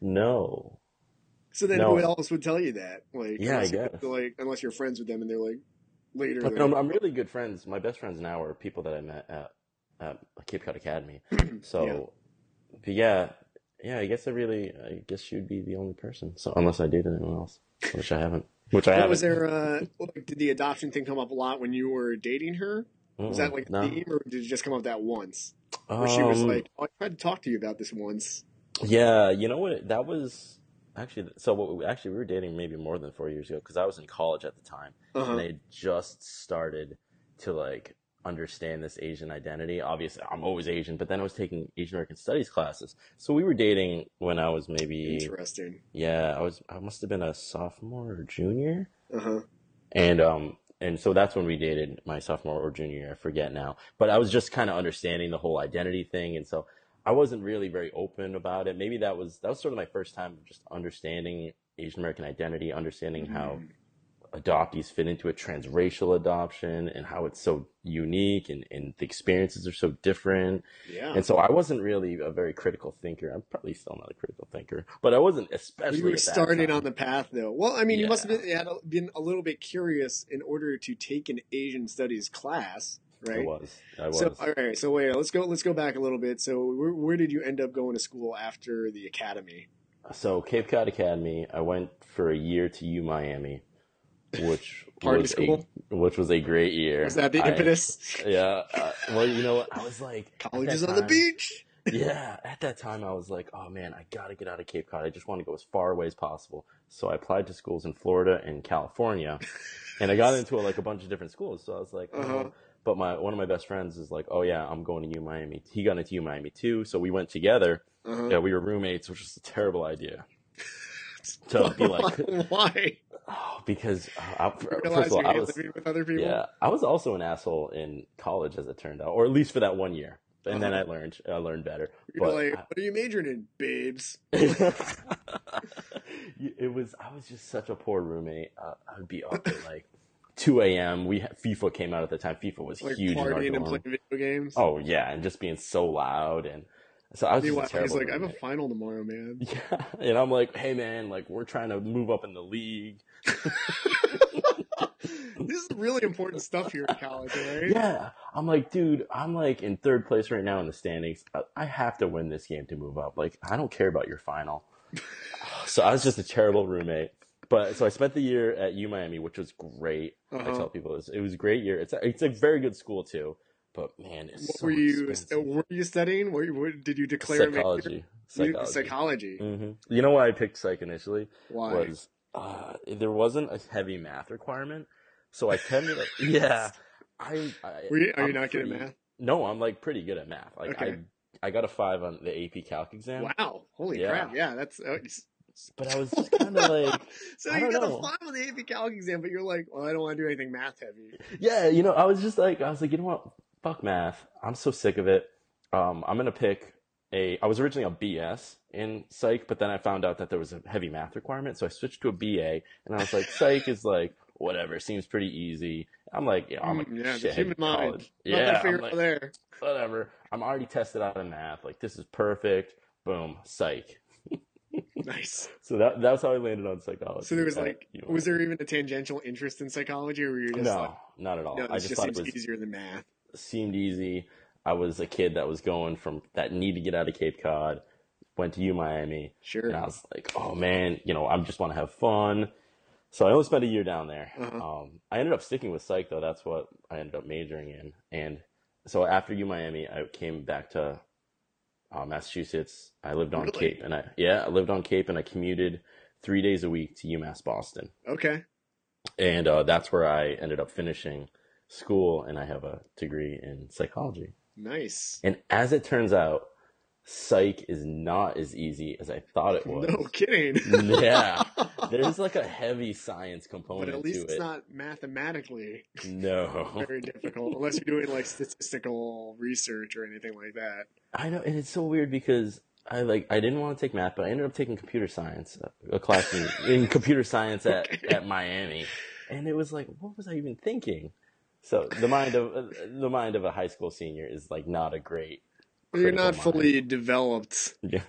no. So then, No. who else would tell you that? Like, Yeah, I guess. Like, unless you're friends with them and they're like later. But they're- I'm, really good friends. My best friends now are people that I met at, at Cape Cod Academy. So, but yeah, yeah. I guess I really, I guess she'd be the only person. So unless I dated anyone else, which I haven't, which I What haven't. was there? Uh, like, did the adoption thing come up a lot when you were dating her? Was that like a no? theme, or did it just come up that once? Where she was Um, like, oh, I tried to talk to you about this once. Yeah, you know what? That was actually so. What we, actually we were dating maybe more than four years ago because I was in college at the time, Uh-huh. and they just started to like understand this Asian identity. Obviously, I'm always Asian, but then I was taking Asian American Studies classes, so we were dating when I was maybe Interesting. yeah, I was I must have been a sophomore or junior, Uh huh. and um and so that's when we dated my sophomore or junior year. I forget now, but I was just kind of understanding the whole identity thing, and so I wasn't really very open about it. Maybe that was that was sort of my first time just understanding Asian American identity, understanding how Mm. Adoptees fit into a transracial adoption and how it's so unique and, and the experiences are so different. Yeah. And so I wasn't really a very critical thinker. I'm probably still not a critical thinker, but I wasn't especially you were starting on the path, though. Well, I mean, you must have Yeah. been, had a- been a little bit curious in order to take an Asian studies class, right? I was. I was. So, all right. So wait, let's go. Let's go back a little bit. So, where, where did you end up going to school after the academy? So Cape Cod Academy, I went for a year to U Miami, which Party was school? a which was a great year. Was that the I- impetus? Yeah. Uh, well, you know what? I was like, at College that is on the beach. Yeah, at that time I was like, oh man, I gotta get out of Cape Cod. I just want to go as far away as possible. So I applied to schools in Florida and California, and I got into like a bunch of different schools. So I was like, oh. Uh-huh. but my one of my best friends is like, oh yeah, I'm going to U Miami. He got into U Miami too, so we went together. Uh-huh. Yeah, we were roommates, which was a terrible idea. To be like, why? Oh, because uh, I, first of all, I was with other people. yeah, I was also an asshole in college, as it turned out, or at least for that one year. And then I Uh-huh. learned, I learned better. You're But like, what are you majoring in, babes? it was, I was just such a poor roommate. Uh, I would be up at like 2 a.m. We had, FIFA came out at the time. FIFA was Like huge in our partying and playing video games. Oh yeah, and just being so loud, and so I was just Meanwhile, a terrible. he's like, I have a final tomorrow, man. Yeah, and I'm like, hey man, like we're trying to move up in the league. this is really important stuff here in college, right? Yeah, I'm like, dude, I'm like in third place right now in the standings. I, I have to win this game to move up. Like, I don't care about your final. so I was just a terrible roommate. But so I spent the year at U Miami, which was great. I Uh-huh. tell people it was, it was a great year. It's a, it's a very good school too. But man, it's What so were you? expensive. Were you studying? You, what, did you declare major? psychology. You- Psychology. Psychology. hmm You know why I picked psych initially? Why? was uh, there wasn't a heavy math requirement, so I tended. To, yeah, I. I Were you, are I'm you not good at math? No, I'm like pretty good at math. Like Okay. I, I got a five on the AP Calc exam, Wow! Holy Yeah. crap! Yeah, that's. Uh, but I was just kind of like, so I you got know. a five on the AP Calc exam, but you're like, well, I don't want to do anything math heavy. yeah, you know, I was just like, I was like, you know what? Fuck math. I'm so sick of it. Um, I'm gonna pick a. I was originally a BS in psych, but then I found out that there was a heavy math requirement, so I switched to a BA, and I was like, psych is like whatever, seems pretty easy. I'm like, yeah, I'm a Mm, yeah, shithead human mind. college. Yeah, I'm like, there. whatever. I'm already tested out in math. Like this is perfect. Boom, psych. Nice. So that that's how I landed on psychology. So there was like, was there even a tangential interest in psychology, or were you just no, like, not at all. no, I just just thought it was easier than math? seemed easy. I was a kid that was going from that need to get out of Cape Cod, went to U Miami, Sure. and I was like, oh man, you know, I just want to have fun. So I only spent a year down there. Uh-huh. Um, I ended up sticking with psych though. That's what I ended up majoring in. And so after U Miami, I came back to uh, Massachusetts. I lived on Really? Cape, and I yeah, I lived on Cape, and I commuted three days a week to UMass Boston, Okay. and uh, that's where I ended up finishing school, and I have a degree in psychology. Nice. And as it turns out, psych is not as easy as I thought it was. No kidding. Yeah. There's like a heavy science component. but at least it's it. not mathematically No. very difficult, unless you're doing like statistical research or anything like that. I know, and it's so weird because I like I didn't want to take math, but I ended up taking computer science, a class in, in computer science at, at Miami, and it was like, what was I even thinking? So the mind of the mind of a high school senior is like not a great. You're not mind. fully developed Yeah.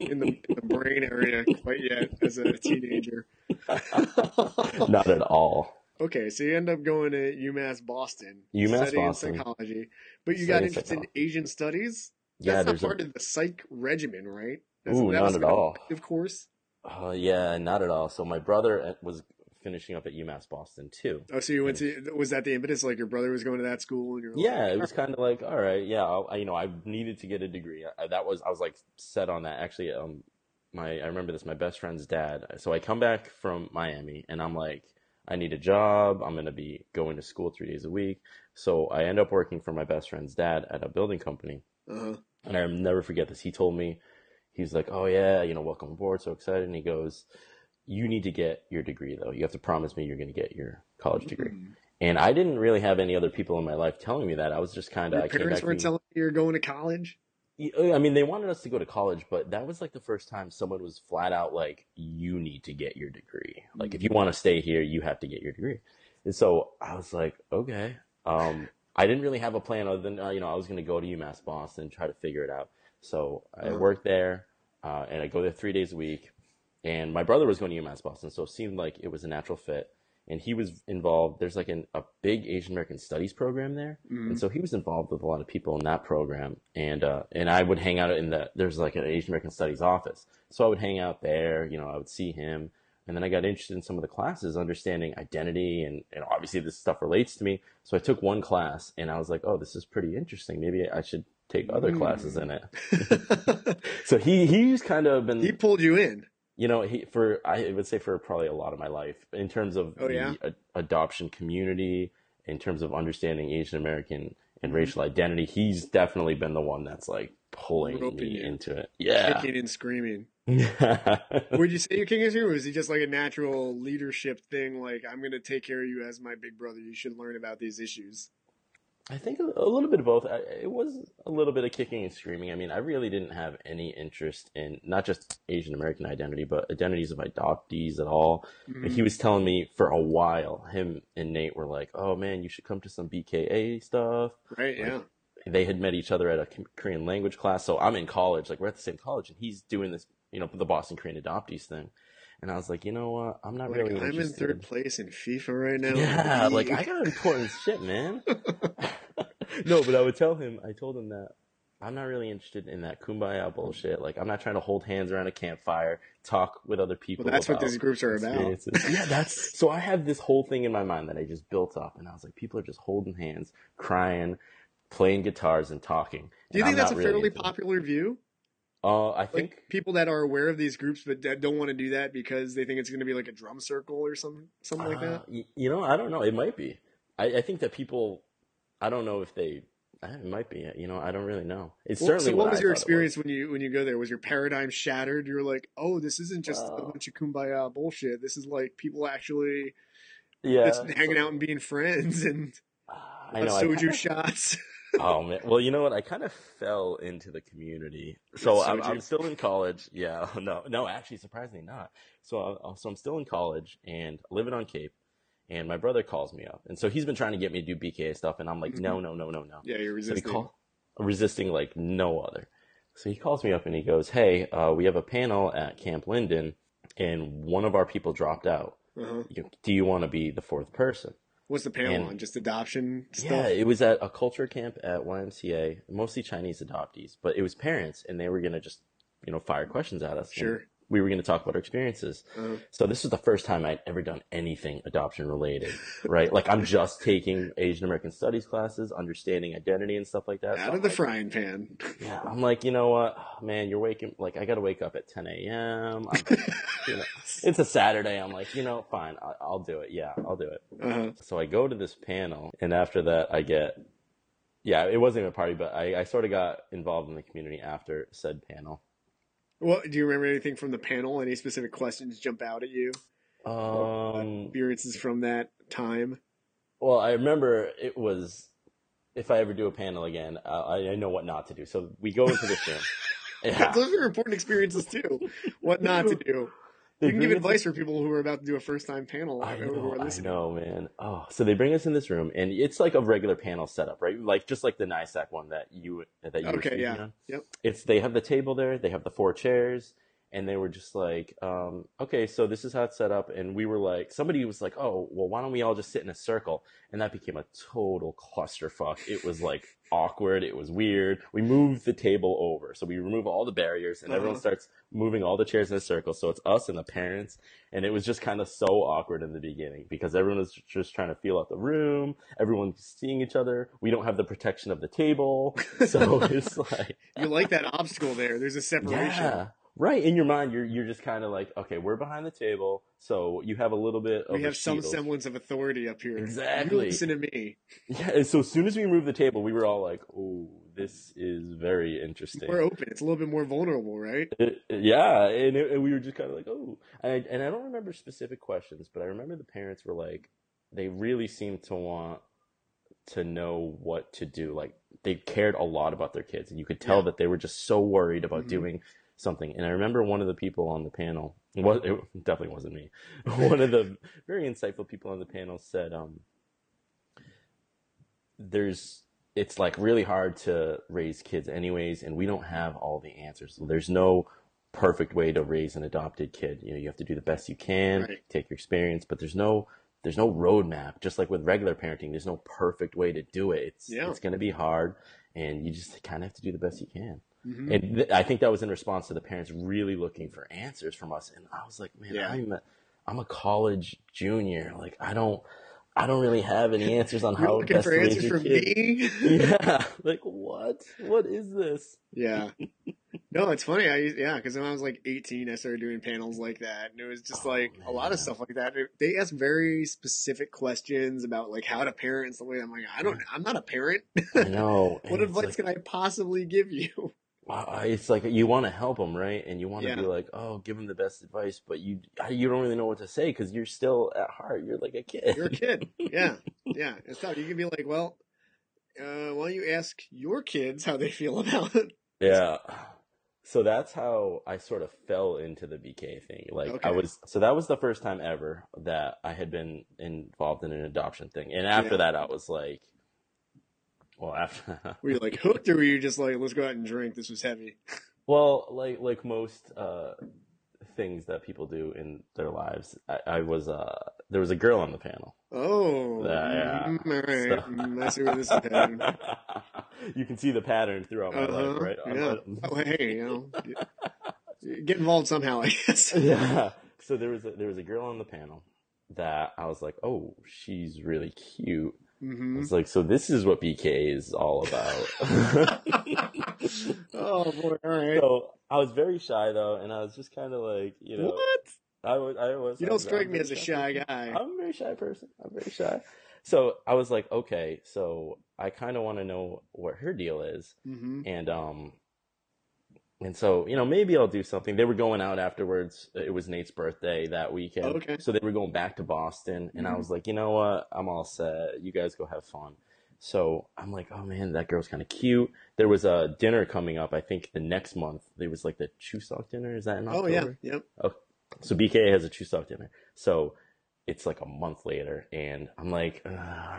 in the, in the brain area quite yet as a teenager. not at all. Okay, so you end up going to UMass Boston, UMass studying Boston. psychology, but you got Studying interested in. Asian studies. Yeah, That's not there's a part of the psych regimen, right? Ooh, that not at all. Of course. Uh, yeah, not at all. So my brother uh, was finishing up at UMass Boston too. Oh, so you went to? Was that the impetus? Like your brother was going to that school, and you're like, Yeah, it was kind of like, all right, yeah, I, you know, I needed to get a degree. I, that was, I was like set on that. Actually, um, my, I remember this, my best friend's dad. So I come back from Miami and I'm like, I need a job. I'm going to be going to school three days a week. So I end up working for my best friend's dad at a building company. Uh-huh. And I'll never forget this. He told me, he's like, oh yeah, you know, welcome aboard. So excited. And he goes, you need to get your degree though. You have to promise me you're going to get your college degree. Mm. And I didn't really have any other people in my life telling me that. I was just kind of, Your I came parents weren't telling you you're going to college. I mean, they wanted us to go to college, but that was like the first time someone was flat out like, you need to get your degree. Like, if you want to stay here, you have to get your degree. And so I was like, okay. Um, I didn't really have a plan other than, uh, you know, I was going to go to UMass Boston, try to figure it out. So I Uh-huh. worked there, uh, and I go there three days a week. And my brother was going to UMass Boston, so it seemed like it was a natural fit. And he was involved. There's like an, a big Asian American Studies program there, Mm. and so he was involved with a lot of people in that program. And uh, and I would hang out in the there's like an Asian American Studies office, so I would hang out there. You know, I would see him, and then I got interested in some of the classes, understanding identity, and and obviously this stuff relates to me. So I took one class, and I was like, oh, this is pretty interesting. Maybe I should take other Mm. classes in it. So he he's kind of been he pulled you in. You know he for i would say for probably a lot of my life in terms of Oh, yeah? the a- adoption community in terms of understanding asian american and Mm-hmm. racial identity he's definitely been the one that's like pulling Roping me you. into it yeah Kicking and screaming. Would you say you're king of or was he just like a natural leadership thing? Like, I'm going to take care of you as my big brother. You should learn about these issues. I think a, a little bit of both. I, it was a little bit of kicking and screaming. I mean, I really didn't have any interest in not just Asian American identity, but identities of adoptees at all. Mm-hmm. And He was telling me for a while, him and Nate were like, "Oh man, you should come to some BKA stuff." Right? Yeah. They had met each other at a Korean language class. So I'm in college, like we're at the same college, and he's doing this, you know, the Boston Korean adoptees thing. And I was like, you know what? I'm not Like, really I'm in third place in FIFA right now. Yeah, like I got important shit, man. no, but I would tell him. I told him that I'm not really interested in that kumbaya bullshit. Like I'm not trying to hold hands around a campfire, talk with other people. Well, that's what these groups are about. yeah, that's so. I have this whole thing in my mind that I just built up, and I was like, people are just holding hands, crying, playing guitars, and talking. Do you and think I'm that's a really fairly popular view? Uh, I think Like people that are aware of these groups but don't want to do that because they think it's going to be like a drum circle or something, something like Uh, that. y- You know, I don't know. It might be. I, I think that people. I don't know if they. uh, It might be. You know, I don't really know. It's Well, certainly. so what was I your experience when you when you go there? Was your paradigm shattered? You're like, oh, this isn't just a Uh, bunch of kumbaya bullshit. This is like people actually Yeah, just hanging out and being friends and I know. I soju shots. oh man. Well, you know what? I kind of fell into the community. So I'm, I'm still in college. Yeah. No. No. Actually, surprisingly not. So I- so I'm still in college and living on Cape. And my brother calls me up, and so he's been trying to get me to do BKA stuff, and I'm like, no, no, no, no, no. yeah, you're So resisting. call, resisting like no other. So he calls me up and he goes, "Hey, uh, we have a panel at Camp Linden, and one of our people dropped out. uh-huh. Do you want to be the fourth person?" What's the panel And- on? Just adoption stuff. Yeah, it was at a culture camp at YMCA, mostly Chinese adoptees, but it was parents, and they were gonna just, you know, fire questions at us. Sure. We were gonna talk about our experiences. Uh-huh. So this was the first time I'd ever done anything adoption related, right? Like I'm just taking Asian American Studies classes, understanding identity and stuff like that. So Out I'm of the like, frying pan. yeah, I'm like, you know what, man, you're waking like I got to wake up at 10 a.m. You know, it's a Saturday. I'm like, you know, fine, I, I'll do it. Yeah, I'll do it. Uh-huh. So I go to this panel, and after that, I get, yeah, it wasn't even a party, but I, I sort of got involved in the community after said panel. Well, do you remember anything from the panel? Any specific questions jump out at you? Um, Experiences from that time? well, I remember it was, if I ever do a panel again, uh, I, I know what not to do. So we go into this room. Yeah. Those are important experiences too. What not to do. You can give advice for people who are about to do a first time panel. I who know, are I know, man. Oh, so they bring us in this room, and it's like a regular panel setup, right? Like just like the NISAC one that you that you were Okay, speaking yeah. on. Yep. It's they have the table there, they have the four chairs, and they were just like, um, okay, so this is how it's set up. And we were like, somebody was like, oh, well, why don't we all just sit in a circle? And that became a total clusterfuck. It was like awkward. It was weird. We moved the table over. So we remove all the barriers and everyone Uh-huh. starts moving all the chairs in a circle. So it's us and the parents. And it was just kind of so awkward in the beginning because everyone was just trying to feel out the room. Everyone's seeing each other. We don't have the protection of the table. So it's like, You like that obstacle there. There's a separation. yeah. Right. In your mind, you're, you're just kind of like, okay, we're behind the table. So you have a little bit of We have some shield. semblance of authority up here. Exactly. You listen to me. Yeah. And so as soon as we moved the table, we were all like, oh, this is very interesting. We're open. It's a little bit more vulnerable, right? It- yeah, and, it, and we were just kind of like, oh, and I, and I don't remember specific questions, but I remember the parents were like, they really seemed to want to know what to do. Like they cared a lot about their kids, and you could tell Yeah. that they were just so worried about Mhm. doing something. And I remember one of the people on the panel, well, it definitely wasn't me. one of the very insightful people on the panel said, um, "There's." It's like really hard to raise kids anyways, and we don't have all the answers. So there's no perfect way to raise an adopted kid. You know, you have to do the best you can, Right. take your experience, but there's no there's no roadmap. Just like with regular parenting, there's no perfect way to do it. It's Yeah. it's going to be hard, and you just kind of have to do the best you can. Mhm. And th- I think that was in response to the parents really looking for answers from us. And I was like, man, Yeah. I'm a, I'm a college junior. Like I don't I don't really have any answers on how best for to answers from kid. me? Yeah, like what? What is this? yeah. No, it's funny. I used- yeah, because when I was like 18, I started doing panels like that, and it was just Oh, like a lot of stuff like that. They ask very specific questions about like how to parent and stuff like that. I'm like, I don't, I'm not a parent. I know. what and advice like, can I possibly give you? It's like you want to help them, right? And you want to Yeah. be like, oh, give them the best advice, but you you don't really know what to say because you're still at heart, you're like a kid. You're a kid. Yeah, yeah. It's tough. You can be like, well, uh, why don't you ask your kids how they feel about it? Yeah. So that's how I sort of fell into the BK thing. Like Okay. I was so that was the first time ever that I had been involved in an adoption thing. And after Yeah. that I was like well after Were you like hooked, or were you just like, let's go out and drink? This was heavy. well like like most uh things that people do in their lives, I, I was uh there was a girl on the panel. Oh, Yeah, yeah. mm, all right. So- Mm, I see where this is heading. you can see the pattern throughout my Uh-huh, life, right? Yeah. Oh, hey, you know, get- get involved somehow, I guess. yeah. So there was a, there was a girl on the panel that I was like, oh, she's really cute. I hmm was like, so this is what BK is all about. Oh boy, all right. so I was very shy though, and I was just kind of like, you know, what? I was, I was. You don't was- strike I'm me as a shy guy. I'm a very shy person. I'm very shy. So I was like, okay, so I kind of want to know what her deal is, hmm and um, and so you know maybe I'll do something. They were going out afterwards. It was Nate's birthday that weekend, Okay. so they were going back to Boston, and I Mhm. was like, you know what, I'm all set. You guys go have fun. So I'm like, oh man, that girl's kind of cute. There was a dinner coming up. I think the next month. There was like the Chuseok dinner. Is that in October? Oh yeah, yep. Okay. So BK has a Chuseok dinner. So it's like a month later, and I'm like,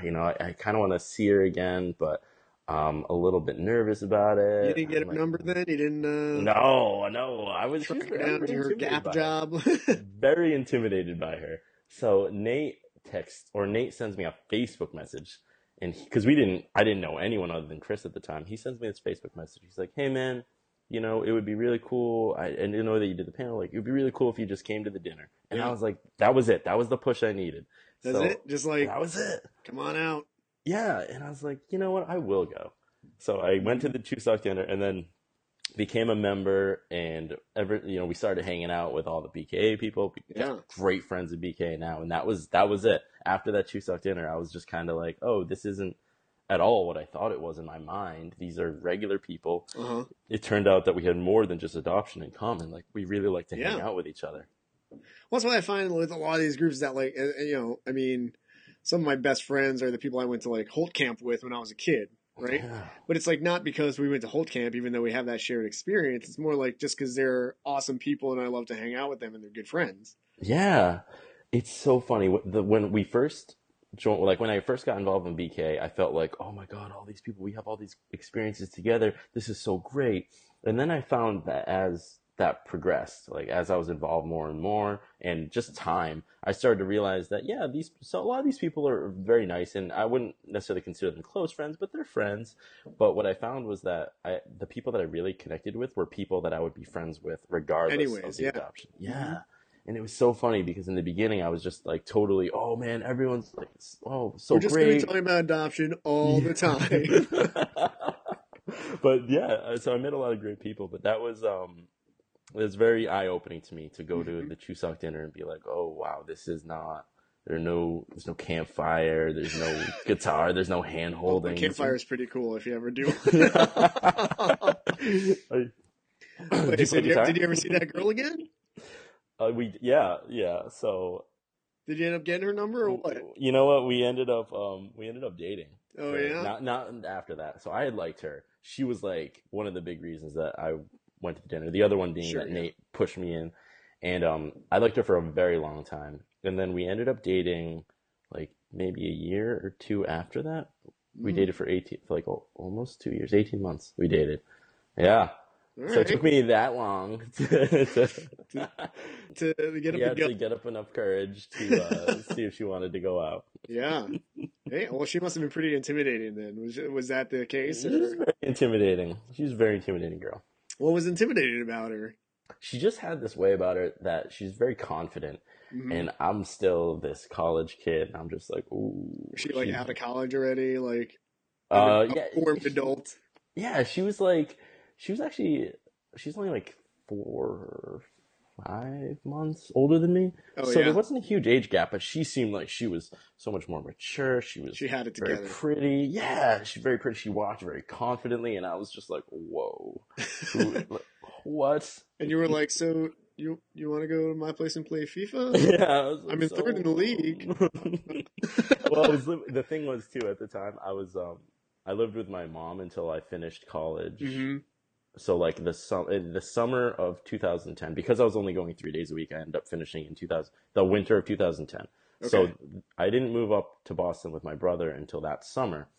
you know, I, I kind of want to see her again, but I'm a little bit nervous about it. You didn't get I'm her like, number then. You didn't. Uh, No, no, I was just very down to her intimidated gap by her. job. Very intimidated by her. So Nate texts or Nate sends me a Facebook message, and because we didn't, I didn't know anyone other than Chris at the time. He sends me this Facebook message. He's like, "Hey man, you know, it would be really cool. I, I didn't know that you did the panel. Like, it would be really cool if you just came to the dinner." And Yeah. I was like, "That was it. That was the push I needed." That's So, it. Just like, That was it. come on out. Yeah, and I was like, you know what, I will go. So I went to the Chuseok dinner and then became a member and ever you know, we started hanging out with all the BKA people. Yeah. Great friends of BKA now, and that was that was it. After that Chuseok dinner, I was just kinda like, Oh, this isn't at all what I thought it was in my mind. These are regular people. Uh huh. It turned out that we had more than just adoption in common. Like we really like to hang out with each other. Well, that's what I find with a lot of these groups that like, you know, I mean, some of my best friends are the people I went to like Holt Camp with when I was a kid, right? Yeah. But it's like not because we went to Holt Camp, even though we have that shared experience. It's more like just because they're awesome people and I love to hang out with them and they're good friends. Yeah, it's so funny. When we first joined, like when I first got involved in BK, I felt like, oh my god, all these people, we have all these experiences together. This is so great. And then I found that as that progressed. Like as I was involved more and more, and just time, I started to realize that yeah, these so a lot of these people are very nice, and I wouldn't necessarily consider them close friends, but they're friends. But what I found was that I, the people that I really connected with were people that I would be friends with regardless of the yeah. adoption. Yeah. And it was so funny because in the beginning I was just like totally, oh man, everyone's like, oh, so We're just going great. to talk about adoption all the time. but yeah, so I met a lot of great people. But that was um, it was very eye opening to me to go to Mhm. the Chuseok dinner and be like, oh wow, this is not. There are no, there's no campfire. There's no guitar. There's no hand the holding. campfire is pretty cool if you ever do. Wait, so did, you, did you ever see that girl again? Uh, we yeah yeah. So Did you end up getting her number or what? you know what? We ended up um we ended up dating. Oh yeah. Not not after that. So I had liked her. She was like one of the big reasons that I went to the dinner. The other one being Sure, that yeah. Nate pushed me in, and um, I liked her for a very long time. And then we ended up dating, like maybe a year or two after that. We Mm. dated for eighteen, for like al- almost two years, eighteen months. We dated. Yeah. All so right. it took me that long to, to, to get up yeah, to get up enough courage to uh, see if she wanted to go out. Yeah. Hey, well, she must have been pretty intimidating then. Was was that the case? Very intimidating. She's a very intimidating girl. What was intimidating about her? she just had this way about her that she's very confident Mhm. and i'm still this college kid and i'm just like ooh Was she like out of college already? Like uh a yeah formed she- adult? yeah she was like she was actually she's only like four or five months older than me Oh so yeah. there wasn't a huge age gap but she seemed like she was so much more mature she was She had it very together. pretty yeah she's very pretty she walked very confidently and i was just like whoa Who- what and you were like, so you you want to go to my place and play FIFA? yeah, I was I'm in so- third in the league. well, I was, the thing was too at the time I was um I lived with my mom until I finished college. hmm So like the sum the summer of 2010 because I was only going 3 days a week I ended up finishing in 2000 the winter of 2010. So I didn't move up to Boston with my brother until that summer.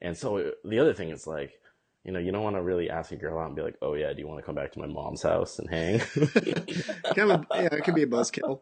And so the other thing is like you know, you don't want to really ask a girl out and be like, "Oh yeah, do you want to come back to my mom's house and hang?" kind of, yeah, it could be a buzzkill.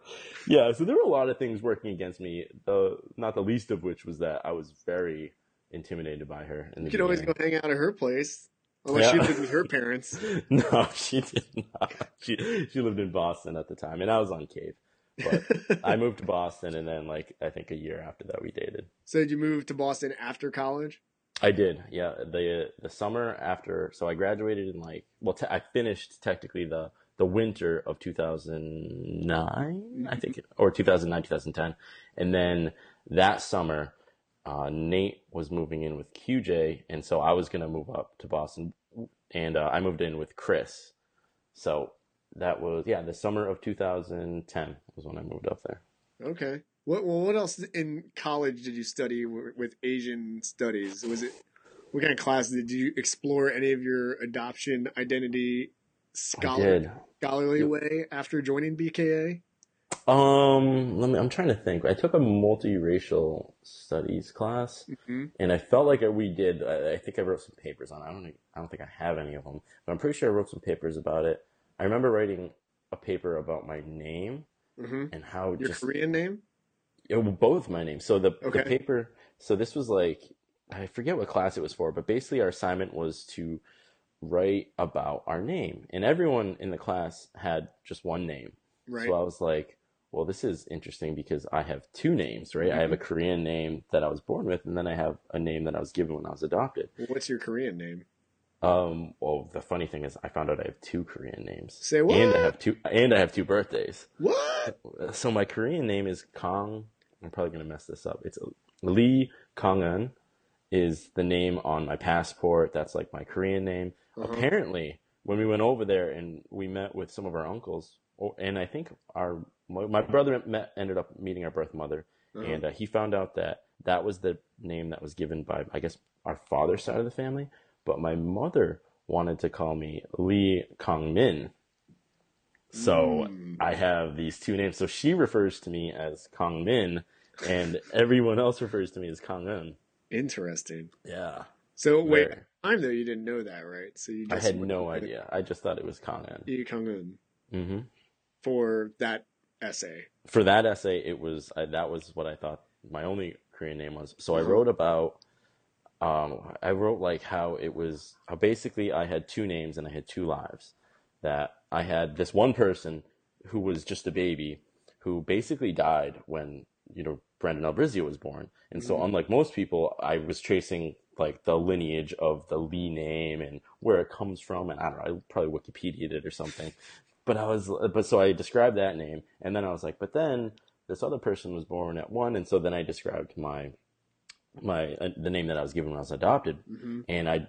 yeah, so there were a lot of things working against me. The not the least of which was that I was very intimidated by her. You could always go hang out at her place, unless she Yeah. lived with her parents. no, she did not. She she lived in Boston at the time, and I was on Cape. But I moved to Boston, and then like I think a year after that, we dated. so did you move to Boston after college? I did, yeah. The the summer after, so I graduated in like well, te- I finished technically the the winter of 2009, I mm-hmm. think, or 2009, 2010, and then that summer, uh, Nate was moving in with QJ, and so I was gonna move up to Boston, and uh, I moved in with Chris. So that was yeah, the summer of 2010 was when I moved up there. Okay. What well, what else in college did you study with Asian studies? Was it what kind of classes did you explore any of your adoption identity scholar, scholarly way after joining BKA? Um, let me. I'm trying to think. I took a multiracial studies class, hmm and I felt like we did. I, I think I wrote some papers on. it. I don't. I don't think I have any of them, but I'm pretty sure I wrote some papers about it. I remember writing a paper about my name hmm and how Your just Korean name? it, both my names. So the Okay. the paper. So this was like I forget what class it was for, but basically our assignment was to write about our name, and everyone in the class had just one name. Right. So I was like, well, this is interesting because I have two names, right? I have Mm-hmm. a Korean name that I was born with, and then I have a name that I was given when I was adopted. What's your Korean name? Um, well, the funny thing is, I found out I have two Korean names, Say what? and I have two, and I have two birthdays. What? So my Korean name is Kong. I'm probably gonna mess this up. It's Lee Kong-eun is the name on my passport. That's like my Korean name. Uh-huh. Apparently, when we went over there and we met with some of our uncles, or- and I think our my, my brother met, ended up meeting our birth mother, Uh-huh. and uh, he found out that that was the name that was given by I guess our father's side of the family, but my mother wanted to call me Lee Kong Min. So Mm. I have these two names. So she refers to me as Kong Min, and everyone else refers to me as Kong Eun. Interesting. Yeah. So wait, Very. time though, you didn't know that, right? So you I had no idea. I just thought it was Kangen. Lee Kung hmm for that essay. For that essay, it was I, that was what I thought my only Korean name was. So I Mhm. wrote about. Um, I wrote like how it was. How basically I had two names and I had two lives. That I had this one person who was just a baby, who basically died when you know Brendon Albrizio was born, and so Mhm. unlike most people, I was tracing like the lineage of the Lee name and where it comes from, and I don't know, I probably Wikipedia'd it or something. But I was, but so I described that name, and then I was like, but then this other person was born at one, and so then I described my my uh, the name that I was given when I was adopted, hmm and I,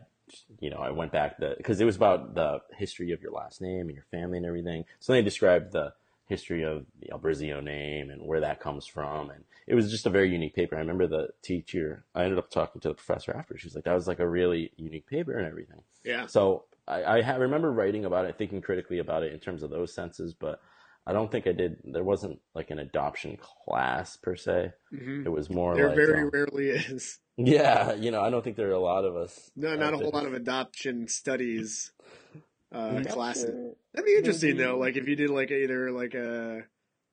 you know, I went back the because it was about the history of your last name and your family and everything. So they described the history of the Albrizio name and where that comes from, and it was just a very unique paper. I remember the teacher. I ended up talking to the professor after. She was like, "That was like a really unique paper and everything." Yeah. So I, I ha- remember writing about it, thinking critically about it in terms of those senses, but I don't think I did. There wasn't like an adoption class per se. hmm It was more There like, very um, rarely is. yeah, you know, I don't think there are a lot of us. No, not a whole lot of adoption studies uh, Adoption. classes. That'd be interesting though. Like if you did like either like a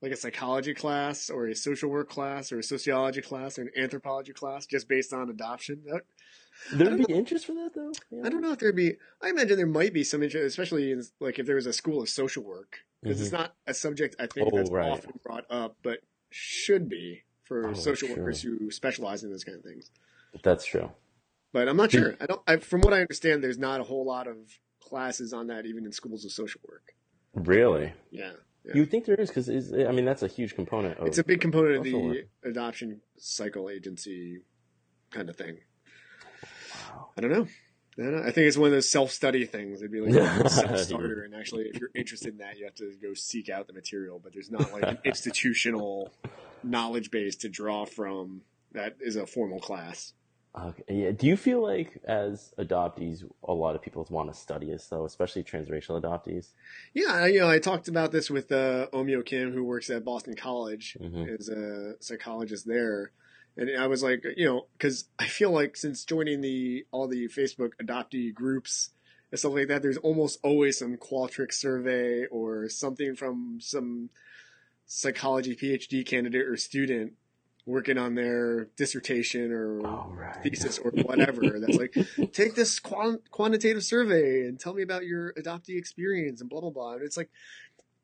like a psychology class or a social work class or a sociology class or an anthropology class just based on adoption. That, There'd be interest for that though. I don't know if there'd be. I imagine there might be some interest, especially in like if there was a school of social work, because it's not a subject I think Mm-hmm. Oh, that's right. often brought up, but should be for Oh, social sure. workers who specialize in those kind of things. That's true. But I'm not Did- sure. I don't. I, from what I understand, there's not a whole lot of classes on that, even in schools of social work. Really, Yeah, Yeah. you think there is? Because I mean, that's a huge component of. it's a big component of the work. adoption cycle agency kind of thing. I don't know. I, don't know. I think it's one of those self-study things. It'd be like a self-starter, and actually, if you're interested in that, you have to go seek out the material. But there's not like an institutional knowledge base to draw from that is a formal class. Okay. Yeah. Do you feel like as adoptees, a lot of people want to study this though, especially transracial adoptees? Yeah, I- you know, I talked about this with uh, Omio Kim, who works at Boston College, Mhm. is a psychologist there, and I was like, you know, because I feel like since joining the all the Facebook adoptee groups and stuff like that, there's almost always some Qualtrics survey or something from some psychology PhD candidate or student working on their dissertation or right. thesis or whatever that's like take this quant- quantitative survey and tell me about your adoptee experience and blah blah blah and it's like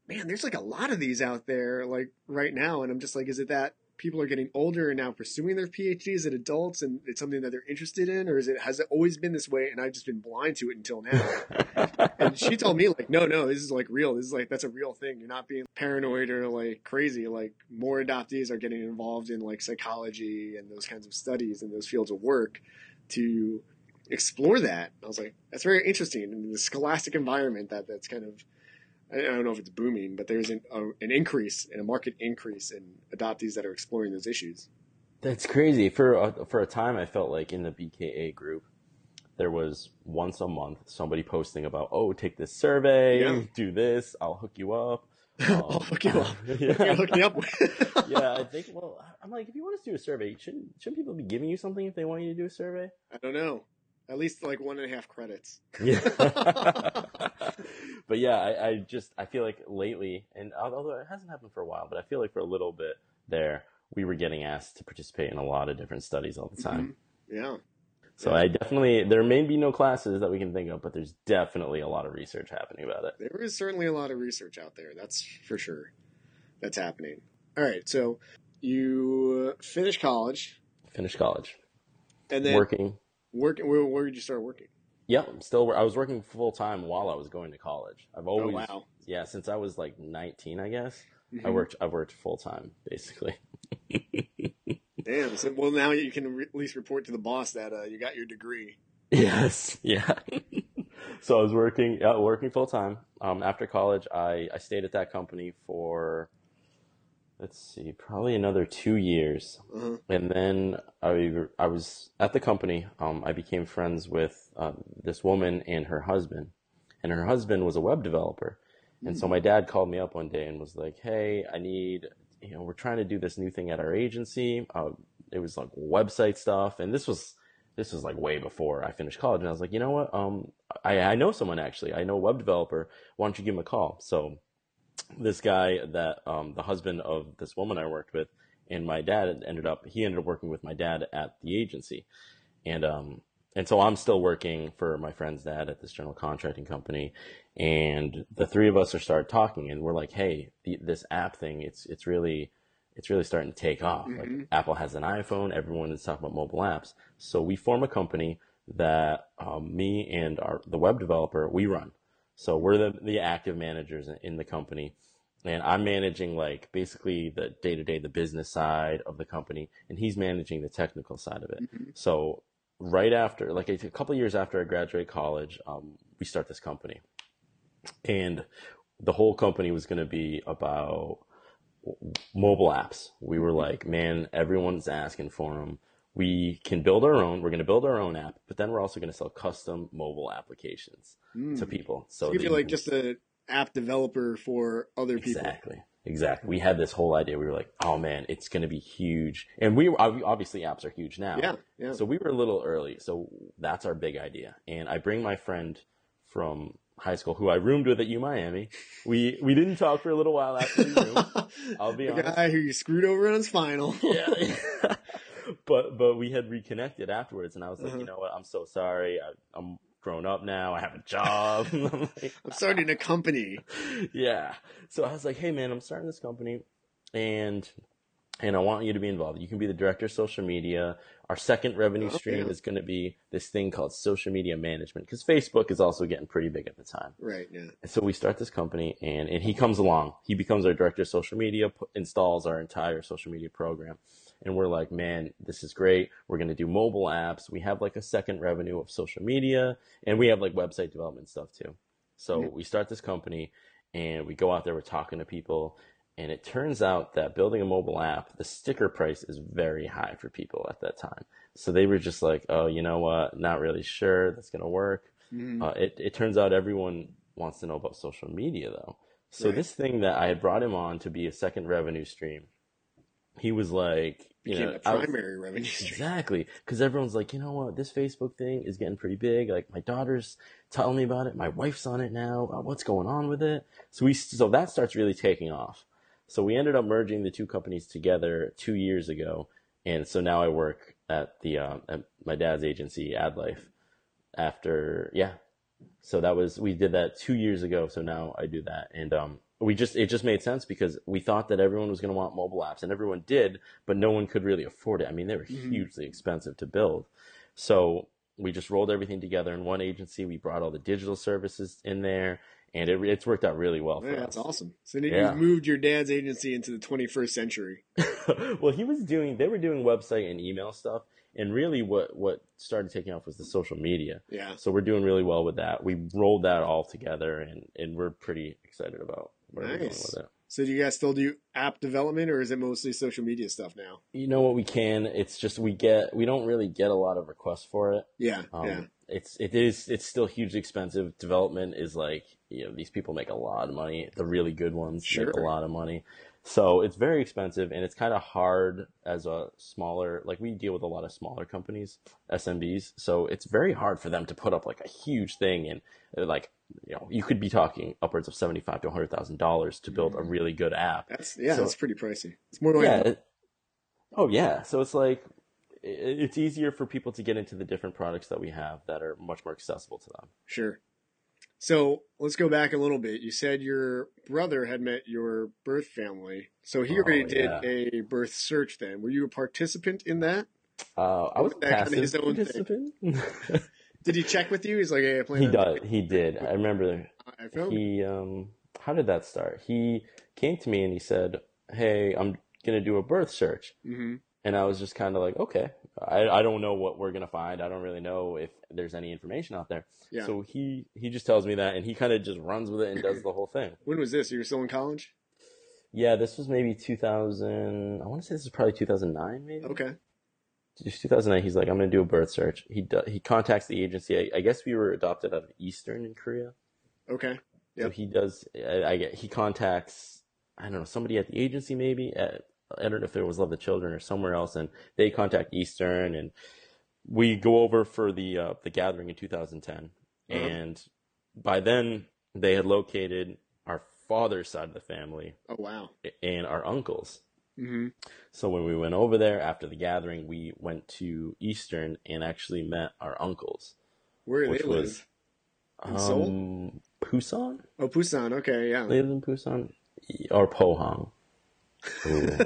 man there's like a lot of these out there like right now and i'm just like is it that people are getting older and now pursuing their phds as adults and it's something that they're interested in or is it has it always been this way and i've just been blind to it until now? And she told me like no no this is like real. This is like that's a real thing. You're not being paranoid or like crazy. Like more adoptees are getting involved in like psychology and those kinds of studies and those fields of work to explore that. I was like that's very interesting. In the scholastic environment that that's kind of i don't know if it's booming but there's an, a, an increase and a market increase in adoptees that are exploring those issues That's crazy. For a, for a time, I felt like in the BKA group, there was once a month somebody posting about, oh, take this survey, Yeah. do this, I'll hook you up. i'll um, hook you up yeah. hook me up yeah, I think. Well, I'm like, if you want us to do a survey, shouldn't shouldn't people be giving you something if they want you to do a survey? i don't know at least like one and a half credits Yeah. But yeah, I, I just I feel like lately, and although it hasn't happened for a while, but I feel like for a little bit there, we were getting asked to participate in a lot of different studies all the mm-hmm. time. yeah So I definitely there may be no classes that we can think of, but there's definitely a lot of research happening about it. There is certainly a lot of research out there. That's for sure. That's happening. All right. So you finish college Finished college, and then working. Working. Where, where did you start working? Yep, I'm still. I was working full time while I was going to college. I've always, oh wow. yeah, since I was like 19, I guess. I Mhm. worked. I worked full time basically. Damn. So, well, now you can re- at least report to the boss that uh, you got your degree. Yes, yeah. so I was working, yeah, working full time. Um, after college, I I stayed at that company for, let's see, probably another two years, Uh-huh. and then I I was at the company. Um, I became friends with uh, this woman and her husband, and her husband was a web developer, and so my dad called me up one day and was like, "Hey, I need." You know, we're trying to do this new thing at our agency. Uh, it was like website stuff, and this was this was like way before I finished college, and I was like, you know what? Um, I I know someone actually. I know a web developer. Why don't you give him a call? So this guy that um, the husband of this woman I worked with and my dad ended up he ended up working with my dad at the agency. And um and so I'm still working for my friend's dad at this general contracting company. And the three of us are started talking and we're like hey the, this app thing it's it's really it's really starting to take off. Like Apple has an iPhone. Everyone is talking about mobile apps. So we form a company that um, me and our the web developer we run so we're the, the active managers in, the company. And I'm managing like basically the day to day, the business side of the company, and he's managing the technical side of it. So right after, like a, a couple years after I graduate college, um, we start this company, and the whole company was going to be about mobile apps. We were like, man, everyone's asking for them. We can build our own. We're going to build our own app, but then we're also going to sell custom mobile applications hmm. to people. So So you you like just an app developer for other people. Exactly. Exactly. We had this whole idea. We were like, oh man, it's going to be huge. And we obviously apps are huge now. Yeah, yeah. So we were a little early. So that's our big idea. And I bring my friend from high school who I roomed with at U Miami. We, we didn't talk for a little while after we roomed. I'll be the honest. guy who you screwed over on his final. yeah. but but we had reconnected afterwards, and I was like, Uh-huh. you know what? I'm so sorry. I, I'm grown up now. I have a job. I'm like, I'm starting a company. yeah. So I was like, hey man, I'm starting this company, and and I want you to be involved. You can be the director of social media. Our second revenue Oh, stream yeah. is going to be this thing called social media management because Facebook is also getting pretty big at the time. Right, yeah. And so we start this company, and, and he comes along. He becomes our director of social media, pu- installs our entire social media program. And we're like, man, this is great. We're going to do mobile apps. We have like a second revenue of social media, and we have like website development stuff too. So we start this company, and we go out there, we're talking to people, and it turns out that building a mobile app, the sticker price is very high for people at that time. So they were just like, oh, you know what? Not really sure that's going to work. Mhm. Uh, it, it turns out everyone wants to know about social media though. So Right. this thing that I had brought him on to be a second revenue stream, he was like, you Became know, the I was- primary revenue stream. Exactly, because everyone's like, you know what, this Facebook thing is getting pretty big. Like my daughter's telling me about it. My wife's on it now. Uh, what's going on with it? So we, so that starts really taking off. So we ended up merging the two companies together two years ago, and so now I work at the um, at my dad's agency, AdLife. After yeah, so that was we did that two years ago. So now I do that, and um, we just it just made sense because we thought that everyone was going to want mobile apps, and everyone did, but no one could really afford it. I mean, they were Mhm. hugely expensive to build. So we just rolled everything together in one agency. We brought all the digital services in there, and it, it's worked out really well for Yeah, us. that's awesome. So then Yeah. you moved your dad's agency into the 21st century. well, he was doing they were doing website and email stuff, and really what what started taking off was the social media. Yeah. So we're doing really well with that. We rolled that all together, and and we're pretty excited about where we're going Nice. So do you guys still do app development or is it mostly social media stuff now? You know what we can? It's just we get we don't really get a lot of requests for it. Yeah. Um, yeah. It's it is it's still hugely expensive. Development is like you know these people make a lot of money. The really good ones make a lot of money. So it's very expensive and it's kind of hard as a smaller like we deal with a lot of smaller companies, SMBs. So it's very hard for them to put up like a huge thing and like you know you could be talking upwards of seventy five to hundred thousand dollars to build a really good app. That's yeah, So- that's pretty pricey. It's more like yeah. it- oh yeah. So it's like i- it's easier for people to get into the different products that we have that are much more accessible to them. Sure. So let's go back a little bit. You said your brother had met your birth family. So he Oh, already did yeah. a birth search then. Were you a participant in that? Uh, I was a That kind of passive his own thing. participant. Did he check with you? He's like, hey, I plan he does. He did. I remember he. Um, how did that start? He came to me and he said, "Hey, I'm gonna do a birth search," hmm and I was just kind of like, "Okay." I I don't know what we're gonna find. I don't really know if there's any information out there. Yeah. So he he just tells me that, and he kind of just runs with it and does the whole thing. When was this? You were still in college? Yeah, this was maybe 2000. I want to say this is probably 2009, maybe. Okay. Just 2009 he's like i'm going to do a birth search he do, he contacts the agency I, I guess we were adopted out of eastern in korea Okay. so he does I, I get he contacts i don't know somebody at the agency maybe at, i don't know if it was love the children or somewhere else and they contact eastern and we go over for the uh, the gathering in 2010, Uh-huh. and by then they had located our father's side of the family Oh wow. and our uncles. Hmm So when we went over there after the gathering, we went to Eastern and actually met our uncles, Where which they live? was In Seoul? um, Pusan. Oh, Busan. Okay, yeah. They live in Pusan or Pohang.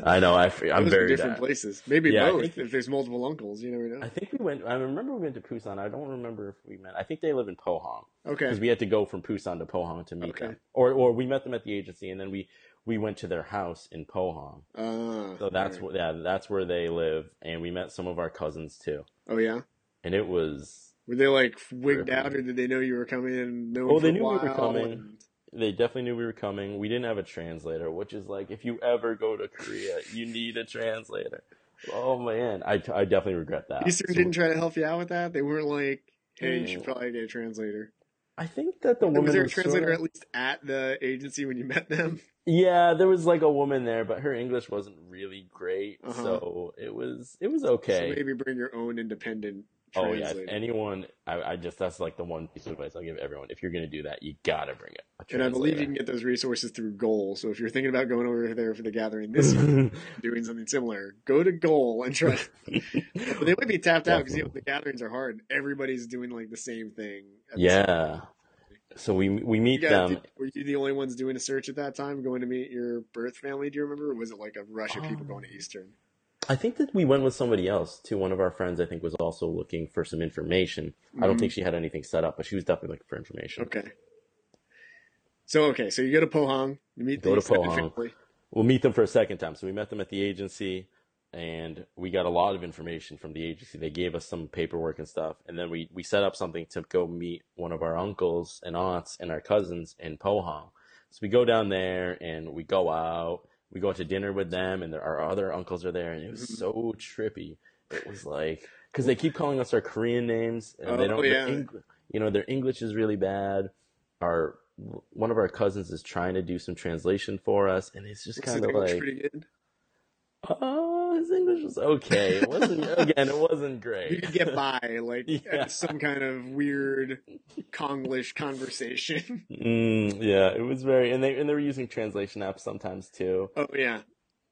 I know. I, are very different bad. places. Maybe Yeah, both. think- If there's multiple uncles, you never know. I think we went. I remember we went to Pusan. I don't remember if we met. I think they live in Pohang Okay. because we had to go from Pusan to Pohang to meet Okay. them, or or we met them at the agency and then we we went to their house in Pohang. Uh, So that's alright. where yeah, that's where they live, and we met some of our cousins too, Oh yeah. and it was Were they like wigged Terrifying. out, or did they know you were coming and know? Oh, they knew we were coming. and- they definitely knew we were coming. We didn't have a translator, which is like if you ever go to Korea, you need a translator. Oh man, I, I definitely regret that. Eastern So- didn't try to help you out with that. They weren't like, "Hey, you should probably get a translator." I think that the woman was there a translator sorta- at least at the agency when you met them? Yeah, there was like a woman there, but her English wasn't really great, Uh-huh. so it was it was okay. So maybe bring your own independent oh yeah, if anyone, I, I just that's like the one piece of advice I'll give everyone. If you're gonna do that, you gotta bring it. And I believe you can get those resources through GOA'L. So if you're thinking about going over there for the gathering this year, doing something similar, go to GOA'L and try. but they might be tapped out because you know, the gatherings are hard. Everybody's doing like the same thing. at the same yeah. So we we meet You them. were you the only ones doing a search at that time, going to meet your birth family? Do you remember, or was it like a rush of people Um, going to Eastern? I think that we went with somebody else too. One of our friends, I think, was also looking for some information. I don't think mm-hmm. she had anything set up, but she was definitely looking for information. Okay. So okay, so you go to Pohang, you meet Go the to Pohang. family. We'll meet them for a second time. So we met them at the agency, and we got a lot of information from the agency. They gave us some paperwork and stuff, and then we we set up something to go meet one of our uncles and aunts and our cousins in Pohang. So we go down there and we go out. We go out to dinner with them, and there, our other uncles are there, and it was Mhm. so trippy. It was like because they keep calling us our Korean names, and they Oh, don't. yeah. Eng- you know, their English is really bad. Our one of our cousins is trying to do some translation for us, and it's just kind of like, pretty oh, his English was okay. It wasn't again. It wasn't great. You could get by like Yeah. some kind of weird Konglish conversation. mm, yeah, it was very, and they and they were using translation apps sometimes too. oh yeah,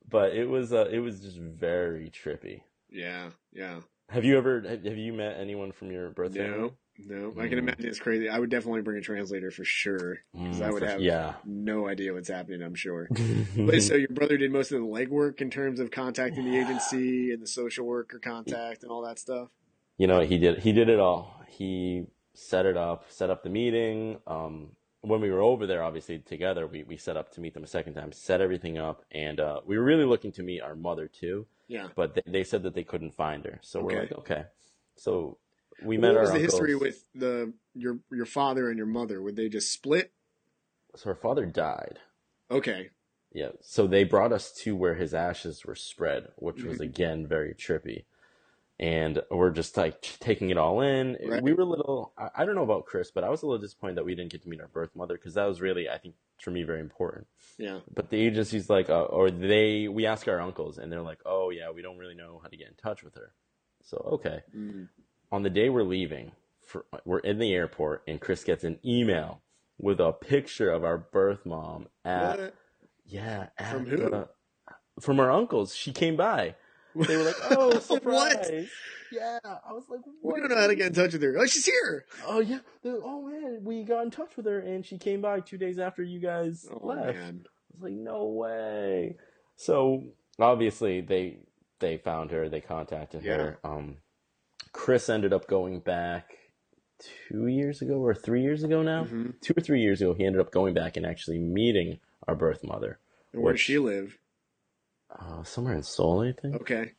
But it was uh, it was just very trippy. yeah, yeah. Have you ever have, have you met anyone from your birth family? No, no. I can Mm. imagine it's crazy. I would definitely bring a translator for sure. Mm, I would have- yeah. No idea what's happening. I'm sure. But so your brother did most of the legwork in terms of contacting the agency and the social worker contact and all that stuff. you know he did he did it all he set it up set up the meeting um when we were over there obviously together we, we set up to meet them a second time set everything up and uh, we were really looking to meet our mother too Yeah. but they, they said that they couldn't find her so we're like okay so we met what was the uncles. history with the your your father and your mother? Would they just split? so her father died Okay. yeah so they brought us to where his ashes were spread which was Mhm. again very trippy and we're just like taking it all in. Right. We were a little, I, don't know about Chris, but I was a little disappointed that we didn't get to meet our birth mother because that was really, I think, for me, very important. Yeah. But the agency's like, uh, or they, we ask our uncles and they're like, oh yeah, we don't really know how to get in touch with her. So, okay. Mm. On the day we're leaving, for, we're in the airport and Chris gets an email with a picture of our birth mom at, What? yeah, at From who? the- from our uncles. She came by. They were like, "Oh, What? surprise!" Yeah, I was like, We don't know how to get in touch with her. Oh, she's here. Oh yeah. Oh man, we got in touch with her, and she came by two days after you guys Oh left. man. I was like, "No way!" So obviously they they found her. They contacted her. Um, Chris ended up going back two years ago or three years ago now. Mhm. Two or three years ago, he ended up going back and actually meeting our birth mother, And where does she live? uh, somewhere in Seoul, I think. Okay.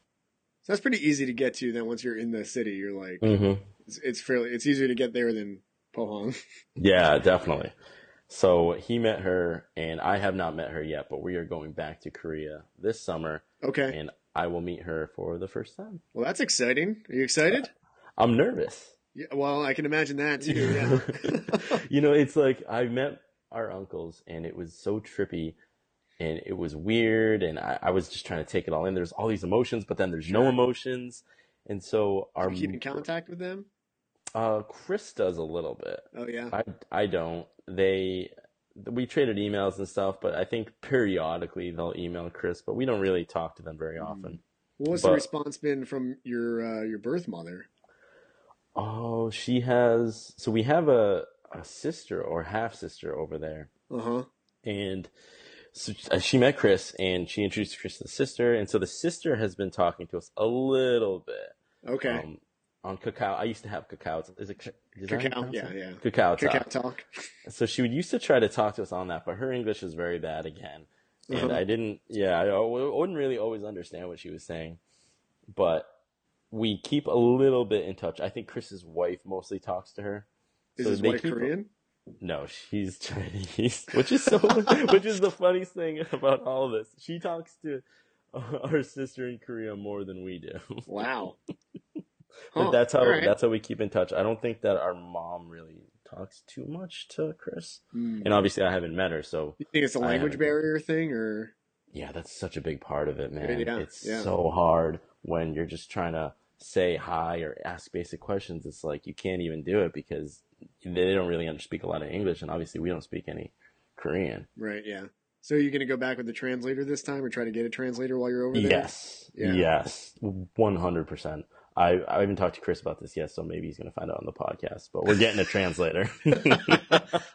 So that's pretty easy to get to. Then once you're in the city, you're like, hmm it's, it's fairly, it's easier to get there than Pohang. Yeah, definitely. So he met her, and I have not met her yet, but we are going back to Korea this summer, Okay. and I will meet her for the first time. Well, that's exciting. Are you excited? I'm nervous. Yeah. Well, I can imagine that too. Yeah. you know, it's like I met our uncles, and it was so trippy, and it was weird, and I, I was just trying to take it all in. There's all these emotions, but then there's no emotions, and so Are our you keep in contact with them? uh, Chris does a little bit. Oh yeah. I I don't. They we traded emails and stuff, but I think periodically they'll email Chris, but we don't really talk to them very often. What's the but- response been from your uh, your birth mother? Oh, she has. So we have a a sister or half sister over there, Uh huh. and so uh, she met Chris, and she introduced Chris to the sister, and so the sister has been talking to us a little bit. Okay. Um, on Kakao, I used to have Kakao. Is it is that how you Kakao. Yeah, yeah. Kakao Kakao talk. talk. So she would used to try to talk to us on that, but her English is very bad again, and Uh-huh. I didn't. Yeah, I, wouldn't really always understand what she was saying, but we keep a little bit in touch. I think Chris's wife mostly talks to her. Is So his wife keep- Korean? No, she's Chinese, which is so, which is the funniest thing about all of this. She talks to our sister in Korea more than we do. Wow. But Huh, that's how all right. that's how we keep in touch. I don't think that our mom really talks too much to Chris, Hmm. and obviously I haven't met her, so You think it's a language barrier thing, or yeah, that's such a big part of it, man. Yeah, it's yeah. so hard when you're just trying to say hi or ask basic questions. It's like you can't even do it because they don't really speak a lot of English, and obviously we don't speak any Korean. right? Yeah. So you're gonna go back with the translator this time, or try to get a translator while you're over there? Yes, Yeah. yes, one hundred percent. I I haven't talked to Chris about this yet, so maybe he's gonna find out on the podcast. But we're getting a translator.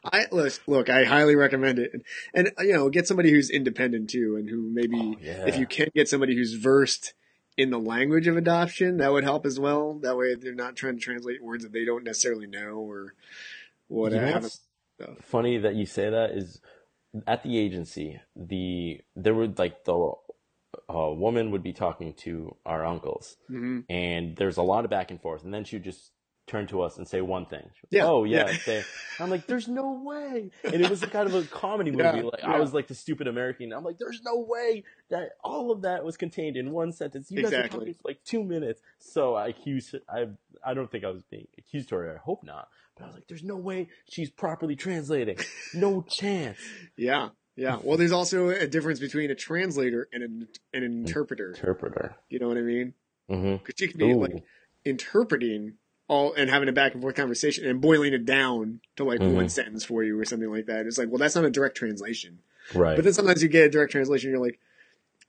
I look, look, I highly recommend it, and, and you know, get somebody who's independent too, and who maybe Oh, yeah. if you can get somebody who's versed in the language of adoption, that would help as well. That way, they're not trying to translate words that they don't necessarily know or what. You know funny that you say that is at the agency the there were like the uh, woman would be talking to our uncles. Mhm. and there's a lot of back and forth. And then she would just turn to us and say one thing. Yeah, oh yeah, yeah. I'm like there's no way. And it was kind of a comedy movie. Yeah, like yeah. i was like the stupid american. I'm like there's no way that all of that was contained in one sentence. You guys were Exactly. talking for like two minutes. So i accused i i don't think i was being accused her i hope not. But i was like there's no way she's properly translating. No chance. Yeah, yeah. Well, there's also a difference between a translator and an, an interpreter. interpreter You know what I mean? mm-hmm. Because you can be like interpreting all and having a back and forth conversation and boiling it down to like Mhm. one sentence for you or something like that. It's like, well, that's not a direct translation. right But then sometimes you get a direct translation. You're like,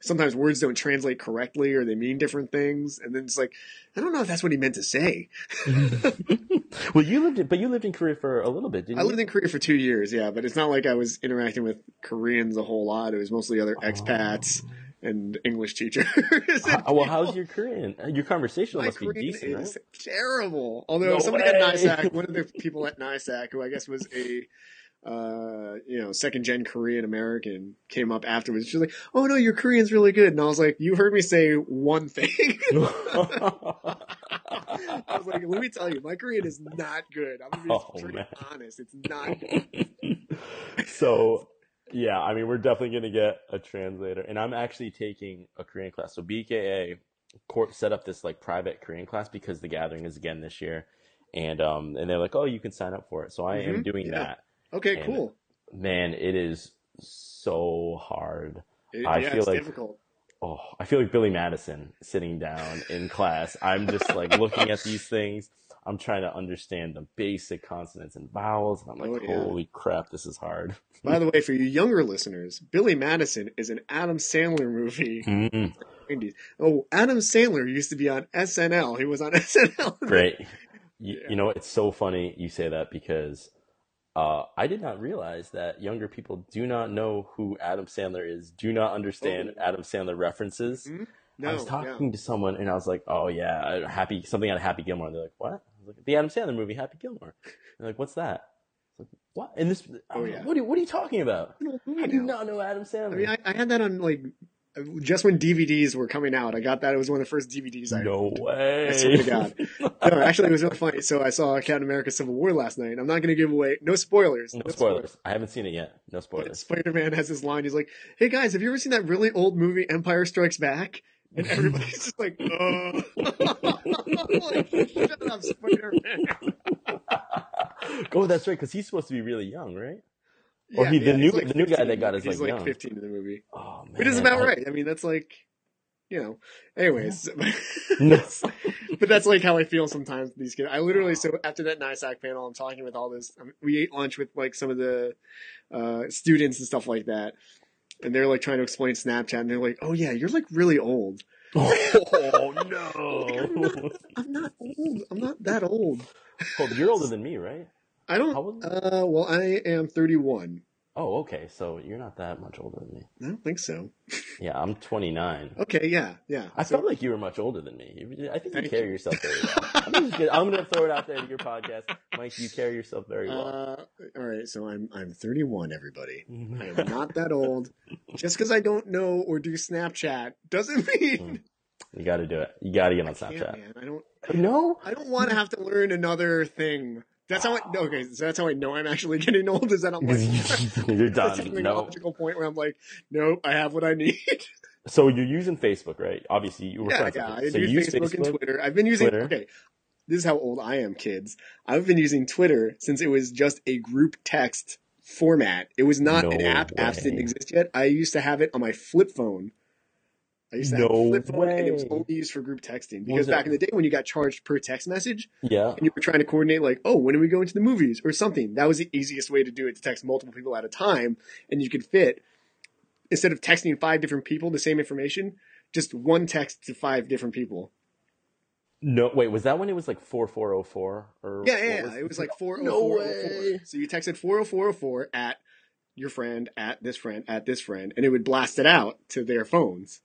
sometimes words don't translate correctly or they mean different things, and then it's like, I don't know if that's what he meant to say. well you lived in, but you lived in korea for a little bit didn't I you i lived in Korea for two years, yeah, but it's not like I was interacting with Koreans a whole lot. It was mostly other expats oh. and English teachers. How- well how's your korean your conversational My must be decent is right? terrible. Although No somebody at way. NISAC, one of the people at NISAC, who I guess was a uh, you know, second gen Korean American, came up afterwards. She's like, "Oh no, your Korean's really good," and I was like, "You heard me say one thing." I was like, "Let me tell you, my Korean is not good. I'm gonna be Oh, pretty man. honest. It's not good." so yeah i mean we're definitely going to get a translator and i'm actually taking a korean class so bka court set up this like private korean class because the gathering is again this year and um and they're like oh you can sign up for it so i am Mhm, doing yeah. that Okay, And- cool. man it is so hard It- I yeah, feel like- difficult. oh i feel like billy madison sitting down in class i'm just like looking at these things i'm trying to understand the basic consonants and vowels and i'm like Oh, yeah. holy crap this is hard By the way, for you younger listeners, Billy Madison is an Adam Sandler movie. Mm, 90s. Oh, Adam Sandler used to be on SNL. He was on SNL. great you, Yeah. you know it's so funny you say that because uh, I did not realize that younger people do not know who Adam Sandler is, do not understand Oh. Adam Sandler references. Mhm. No, I was talking to someone and I was like, "Oh yeah, Happy something out of Happy Gilmore." They're like, "What?" I was like, "The Adam Sandler movie, Happy Gilmore." They're like, "What's that?" Like, "What?" And this, Oh, yeah. what are, what are you talking about? No, I do not know Adam Sandler. I mean, I, I had that on like just when DVDs were coming out. I got that. It was one of the first DVDs I no way. I swear to God. No, actually, it was really funny. So I saw Captain America: Civil War last night. I'm not going to give away no spoilers. no spoilers. I haven't seen it yet. No spoilers. Spider Man has this line. He's like, "Hey guys, have you ever seen that really old movie Empire Strikes Back?" And everybody's just like, "Uh." like, Shut up, Spider Man. oh, that's right, because he's supposed to be really young, right? Or he- the new- the new guy they got is, he's like, like young. 15 in the movie, Oh man, which is about I- right. I mean, that's like you know. Anyways, No. but that's like how I feel sometimes with these kids. I literally so after that NISAC panel, I'm talking with all this. um, We ate lunch with like some of the uh, students and stuff like that, and they're like trying to explain Snapchat, and they're like, "Oh yeah, you're like really old." oh I'm no! not, I'm not old. I'm not that old. Hold, you're older than me, right? I don't. How old? Uh, well, I am 31. Oh, okay. So you're not that much older than me. I don't think so. Yeah, I'm 29. Okay, yeah, yeah. I So- felt like you were much older than me. I think you carry you. yourself very well. I'm, just gonna, I'm gonna throw it out there to your podcast, Mike. You carry yourself very well. Uh, all right, so I'm I'm 31. Everybody, I am not that old. Just because I don't know or do Snapchat doesn't mean you got to do it. You got to get on I Snapchat. man. I don't. No, I don't want to have to learn another thing. That's how I. Okay, so that's how I know I'm actually getting old. Is that I'm like. you're done. a No. technological point where I'm like, nope, I have what I need. So you're using Facebook, right? Obviously, you were yeah, yeah. I. So use use Facebook, and Twitter. I've been using. Twitter. Okay, this is how old I am, kids. I've been using Twitter since it was just a group text format. It was not an No app. Apps didn't exist yet. I used to have it on my flip phone. I used to have No a flip phone, and it was way. only used for group texting. Because back in the day, when you got charged per text message, Yeah. and you were trying to coordinate, like, oh, when are we going to the movies or something? That was the easiest way to do it to text multiple people at a time, and you could fit instead of texting five different people the same information, just one text to five different people. No, wait. Was that when it was like four four zero four or? Yeah, yeah, yeah. It was like four oh No oh way. So you texted four oh four oh four at your friend, at this friend, at this friend, and it would blast it out to their phones.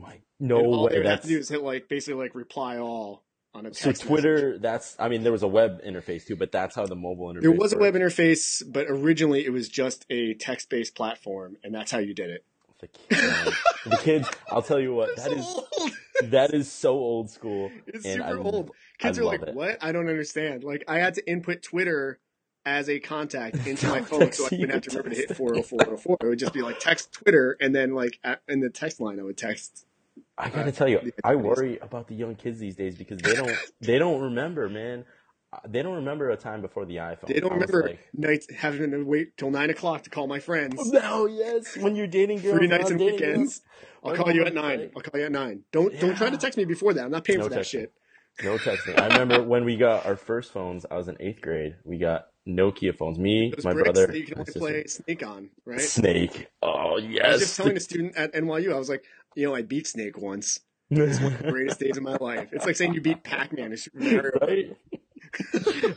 My, And no all way. they would have That's to do is hit like basically like reply all on a text. so message. Twitter. That's. I mean, there was a web interface too, but that's how the mobile interface. There was a web interface, but originally it was just a text based platform, and that's how you did it. The kids, the kids. I'll tell you what. That is old. that is so old school. It's super I- old. Kids I are like, it. "What? I don't understand." Like, I had to input Twitter as a contact into my phone, so I wouldn't have to remember to hit text. four hundred four hundred four. It would just be like text Twitter, and then like at, in the text line, I would text. I gotta Uh, tell you, I worry about the young kids these days because they don't they don't remember, man. Uh, They don't remember a time before the iPhone. They don't remember like, nights having to wait till nine o'clock to call my friends. no, yes, when you're dating girls, Free nights and dating girls. weekends. I'll call you at nine. like- I'll call you at nine. Don't don't try to text me before that. I'm not paying No for that shit. No texting. I remember when we got our first phones. I was in eighth grade. We got Nokia phones. Me, Those my brother, that you can only play Snake on, right? Snake. Oh yes. I was just telling a student at NYU, I was like, you know, I beat Snake once. It's one of the greatest days of my life. It's like saying you beat Pac-Man or Super Mario. right?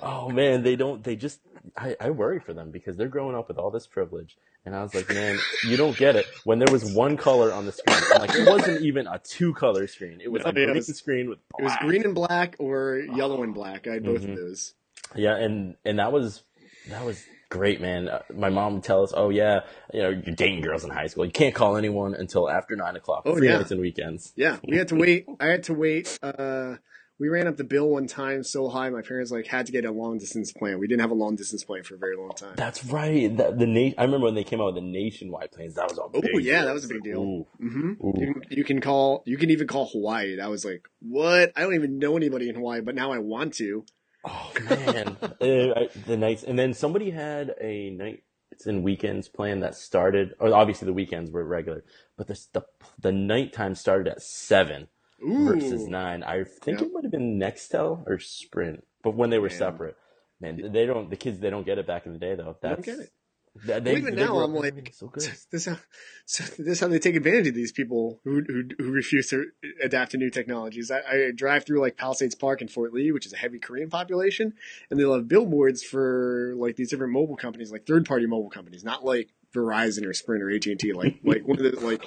oh man, they don't. They just. I, I worry for them because they're growing up with all this privilege, and I was like, man, you don't get it. When there was one color on the screen, I'm like it wasn't even a two-color screen. It was No, a green was- screen with. It was green and black or yellow and black. I had both Mhm. of those. Yeah, and and that was that was great, man. Uh, my mom would tell us, "Oh yeah, you know, you're dating girls in high school. You can't call anyone until after nine o'clock. Oh, yeah. nights and weekends." Yeah, we had to wait. I had to wait. Uh, we ran up the bill one time so high, my parents like had to get a long distance plan. We didn't have a long distance plan for a very long time. That's right. The, the na- I remember when they came out with the nationwide plans. That was a Oh, yeah, deal. that was a big deal. Ooh. hmm Ooh. You, you can call. You can even call Hawaii. That was like what? I don't even know anybody in Hawaii, but now I want to. Oh man, the nights, and then somebody had a night. It's in weekends plan that started, or obviously the weekends were regular, but the the the nighttime started at seven Ooh, versus nine. I think Yeah. it might have been Nextel or Sprint, but when they were Man. separate, man, they don't. The kids they don't get it back in the day though. They don't get it. They, Well, even now, I'm like, so good. this how this is how they take advantage of these people who who, who refuse to adapt to new technologies. I, I drive through like Palisades Park in Fort Lee, which is a heavy Korean population, and they'll have billboards for like these different mobile companies, like third party mobile companies, not like Verizon or Sprint or AT and T, like like one of the like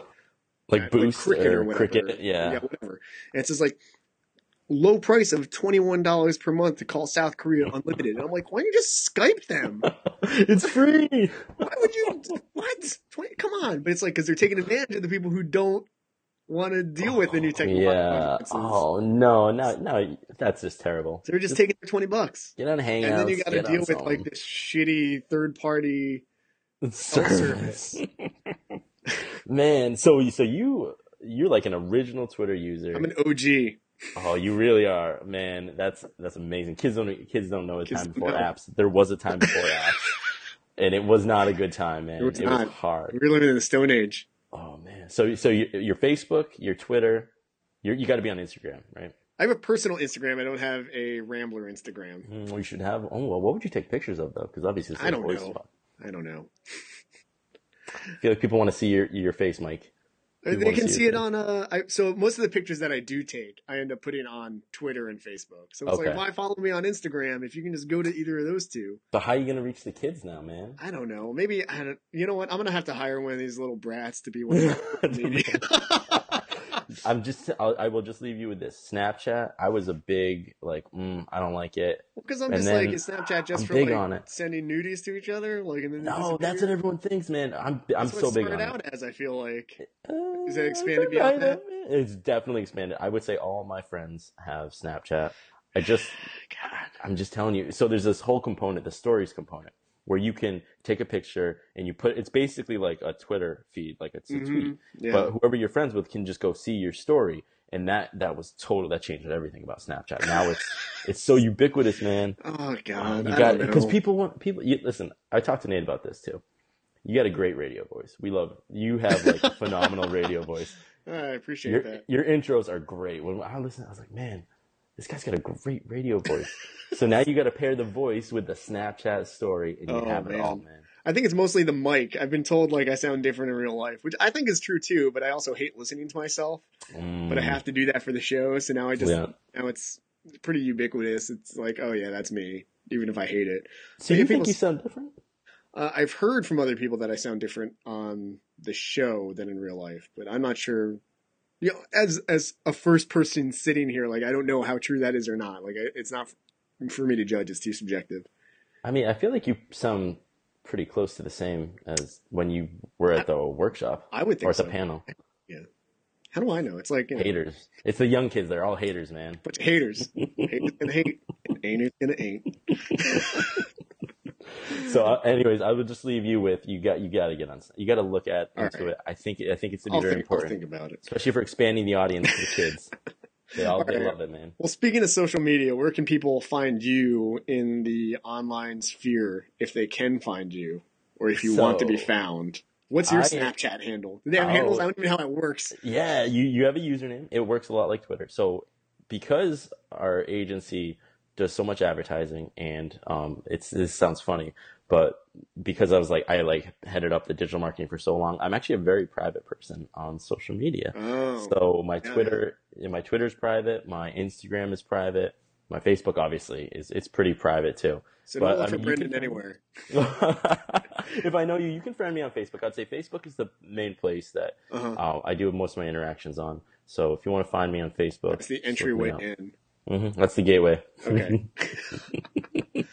Like uh, Boost Cricket or, or whatever. Cricket, yeah. yeah, whatever. And it says like low price of twenty one dollars per month to call South Korea unlimited. And I'm like, why don't you just Skype them? it's free. Why would you? What? 20, come on! But it's like because they're taking advantage of the people who don't want to deal with the new technology. Yeah. Oh no, no, no. That's just terrible. So They're just taking their twenty bucks, Get on Hangouts. and then you got to deal with like this shitty third party. service. Man, so so you you're like an original Twitter user. I'm an OG. Oh, you really are, man. That's that's amazing. Kids don't kids don't know a Kids time before know. apps. There was a time before apps, and it was not a good time, man. It was it was hard. We're living in the Stone Age. Oh man. So so you, your Facebook, your Twitter, you're, you got to be on Instagram, right? I have a personal Instagram. I don't have a Rambler Instagram. Mm, we should have. Oh well, what would you take pictures of though? Because obviously, it's I don't know. spot. I don't know. I feel like people want to see your your face, Mike. They can see it it on. Uh, I, so most of the pictures that I do take, I end up putting on Twitter and Facebook. So it's Okay. like, why follow me on Instagram if you can just go to either of those two? So how are you gonna reach the kids now, man? I don't know. Maybe I don't. You know what? I'm gonna have to hire one of these little brats to be one of. I'm just. I'll, I will just leave you with this. Snapchat. I was a big like. Mm, I don't like it. Because I'm And just like, is Snapchat just I'm for big like on it. sending nudies to each other? Like, and then No, that's what everyone thinks, man. I'm. I'm That's so big on out it. as. I feel like. Uh, Is it expanded it's beyond of- It's definitely expanded. I would say all my friends have Snapchat. I just, God, I'm just telling you. So there's this whole component, the stories component, where you can take a picture and you put. It's basically like a Twitter feed, like it's a tweet. Mhm. Yeah. But whoever you're friends with can just go see your story, and that that was total. That changed everything about Snapchat. Now it's it's so ubiquitous, man. oh God, You got because people want people. You, listen, I talked to Nate about this too. You got a great radio voice. We love you. Have like a phenomenal radio voice. I appreciate Your that. your intros are great. When I listened, I was like, man, this guy's got a great radio voice. so now you got to pair the voice with the Snapchat story, and you Oh, have it all, man. I think it's mostly the mic. I've been told like I sound different in real life, which I think is true too. But I also hate listening to myself. But I Mm, have to do that for the show, so now I just Yeah. now it's pretty ubiquitous. It's like, oh yeah, that's me, even if I hate it. So you think people- you sound different? Uh, I've heard from other people that I sound different on the show than in real life, but I'm not sure. You know, as as a first person sitting here, like I don't know how true that is or not. Like it's not for me to judge. It's too subjective. I mean, I feel like you sound pretty close to the same as when you were at the workshop I would or think at the so. panel. How do I know? It's like you know, Haters. It's the young kids. They're all haters, man. of haters. haters gonna hate, and ain't gonna ain't. So, uh, anyways, I would just leave you with you got you got to get on. You got to look at All into right. it. I think I think it's going to be I'll very think, I'll important, think about it. especially for expanding the audience to kids. They all they All right. love it, man. Well, speaking of social media, where can people find you in the online sphere if they can find you, or if you want to be found? What's your I- Snapchat handle? Do they have Oh. handles? I don't even know how it works. Yeah, you you have a username. It works a lot like Twitter. So because our agency does so much advertising, and um, it's this sounds funny, but because I was like I like headed up the digital marketing for so long, I'm actually a very private person on social media. Oh, So my yeah. Twitter, my Twitter's private. My Instagram is private. My Facebook obviously is it's pretty private too. so but, don't look I mean, Brendon can- anywhere. if I know you, you can friend me on Facebook. I'd say Facebook is the main place that Uh-huh. uh, I do most of my interactions on. So if you want to find me on Facebook, it's the just look me entryway in. Mhm, That's the gateway. Okay.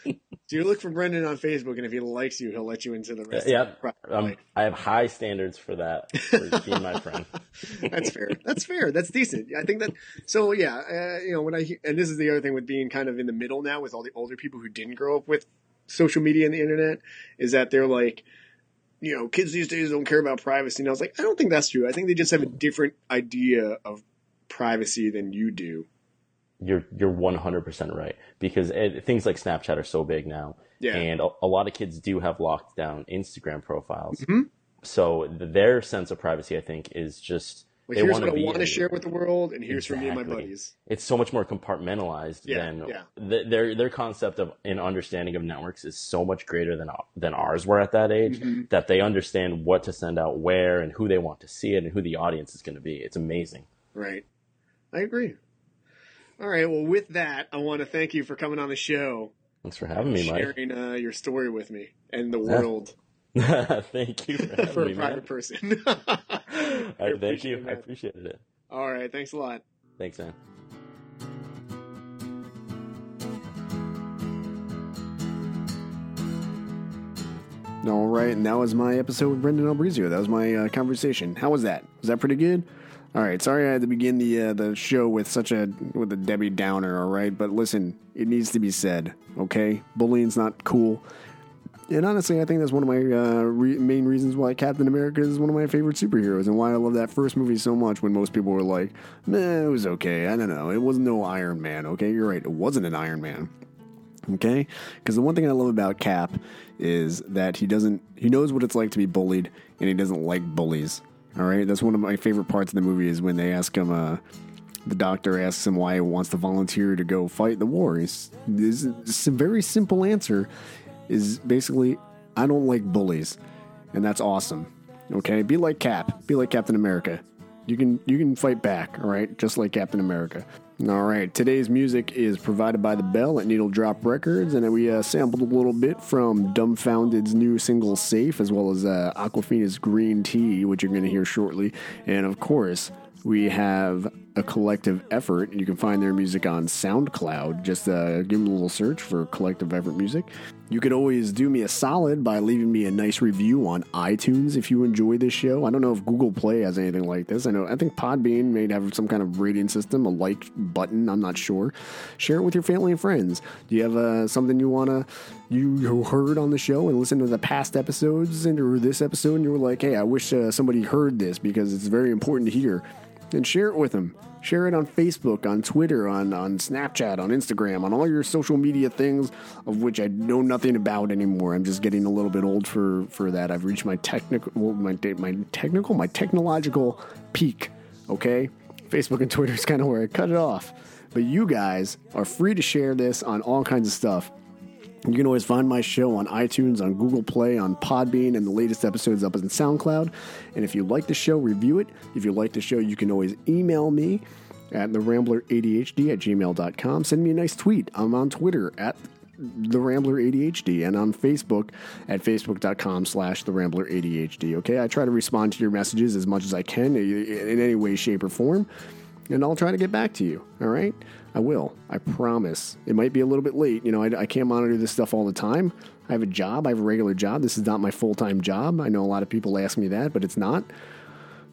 So you look for Brendon on Facebook, and if he likes you, he'll let you into the rest. yeah, of the um. I have high standards for that. For being my friend. That's fair. That's fair. That's decent. I think that. So yeah, uh, you know, when I hear- and this is the other thing with being kind of in the middle now with all the older people who didn't grow up with social media and the internet is that they're like, you know, kids these days don't care about privacy. And I was like, I don't think that's true. I think they just have a different idea of privacy than you do. You're you're 100 percent right because it, things like Snapchat are so big now, Yeah. and a, a lot of kids do have locked down Instagram profiles. Mhm. So th- their sense of privacy, I think, is just Like they here's what I be want to share with the world, and here's for me and my buddies. it's so much more compartmentalized Yeah, than yeah. th- their their concept of an understanding of networks is so much greater than than ours were at that age Mhm. that they understand what to send out where and who they want to see it and who the audience is going to be it's amazing Right. I agree. All right. Well, with that, I want to thank you for coming on the show, thanks for having me mike sharing uh, your story with me and the world thank you for having for me a man. private person. All right, thank appreciate you i that. appreciated it All right. Thanks a lot. thanks man All right, and that was my episode with Brendon Albrizio. That was my uh, conversation. How was that? Was that pretty good? All right, sorry I had to begin the uh, the show with such a with a Debbie Downer. All right, but listen, it needs to be said. Okay, bullying's not cool. And honestly, I think that's one of my uh, re- main reasons why Captain America is one of my favorite superheroes, and why I love that first movie so much. When most people were like, "Man, it was okay." I don't know. It wasn't no Iron Man. Okay, you're right. It wasn't an Iron Man. Okay? Because the one thing I love about Cap is that he doesn't, he knows what it's like to be bullied and he doesn't like bullies. All right, that's one of my favorite parts of the movie is when they ask him. Uh, the doctor asks him why he wants to volunteer to go fight the war. Is a very simple answer. Is basically, I don't like bullies, and that's awesome. Okay, be like Cap. Be like Captain America. You can you can fight back. All right, just like Captain America. All right, today's music is provided by the Bell at Needle Drop Records, and we uh, sampled a little bit from Dumbfoundead's new single "Safe," as well as uh, Awkwafina's "Green Tea," which you're going to hear shortly, and of course we have a collective effort. You can find their music on SoundCloud. Just uh, give them a little search for collective effort music. You could always do me a solid by leaving me a nice review on iTunes if you enjoy this show. I don't know if Google Play has anything like this. I know I think Podbean may have some kind of rating system, a like button. I'm not sure. Share it with your family and friends. Do you have uh, something you wanna you heard on the show and listen to the past episodes and or this episode and you were like, hey, I wish uh, somebody heard this because it's very important to hear and share it with them. Share it on Facebook, on Twitter, on, on Snapchat, on Instagram, on all your social media things, of which I know nothing about anymore. I'm just getting a little bit old for, for that. I've reached my technical, my my technical, my technological peak. Okay, Facebook and Twitter is kind of where I cut it off. But you guys are free to share this on all kinds of stuff. You can always find my show on iTunes, on Google Play, on Podbean, and the latest episodes up on SoundCloud. And if you like the show, review it. If you like the show, you can always email me at therambleradhd at gmail.com. Send me a nice tweet. I'm on Twitter at the Rambler ADHD and on Facebook at facebook.com slash the Rambler ADHD. Okay, I try to respond to your messages as much as I can in any way, shape, or form, and I'll try to get back to you. All right, I will. I promise. It might be a little bit late. You know, I, I can't monitor this stuff all the time. I have a job. I have a regular job. This is not my full time job. I know a lot of people ask me that, but it's not.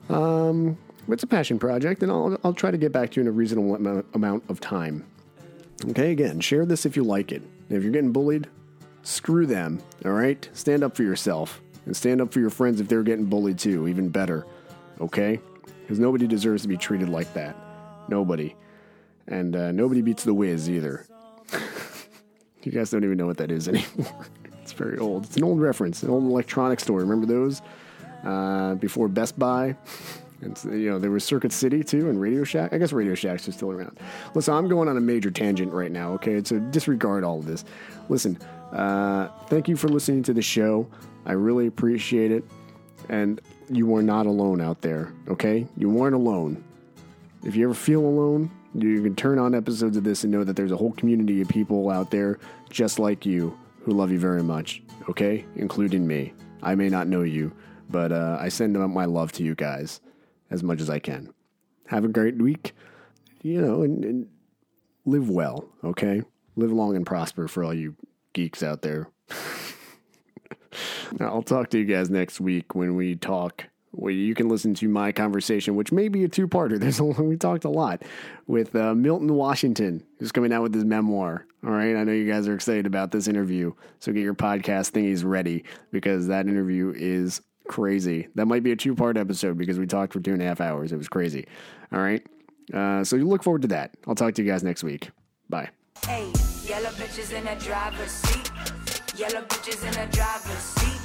Um, it's a passion project, and I'll, I'll try to get back to you in a reasonable amount, amount of time. Okay, again, share this if you like it. If you're getting bullied, screw them, all right? Stand up for yourself and stand up for your friends if they're getting bullied too, even better, okay? Because nobody deserves to be treated like that. Nobody. And uh, nobody beats the Wiz either. you guys don't even know what that is anymore. it's very old. It's an old reference, an old electronic store. Remember those? Uh, before Best Buy. And you know there was Circuit City too, and Radio Shack. I guess Radio Shacks are still around. Listen, I'm going on a major tangent right now. Okay, so disregard all of this. Listen, uh, thank you for listening to the show. I really appreciate it, and you are not alone out there. Okay, you weren't alone. If you ever feel alone, you can turn on episodes of this and know that there's a whole community of people out there just like you who love you very much. Okay, including me. I may not know you, but uh, I send out my love to you guys as much as I can. Have a great week, you know, and, and live well, okay? Live long and prosper for all you geeks out there. I'll talk to you guys next week when we talk. Well, you can listen to my conversation, which may be a two-parter. There's a, we talked a lot with uh, Milton Washington, who's coming out with his memoir. All right, I know you guys are excited about this interview, so get your podcast thingies ready because that interview is crazy. That might be a two part episode because we talked for two and a half hours. It was crazy. All right. Uh, so you look forward to that. I'll talk to you guys next week. Bye. Hey, yellow bitches in the driver's seat. Yellow bitches in the driver's seat.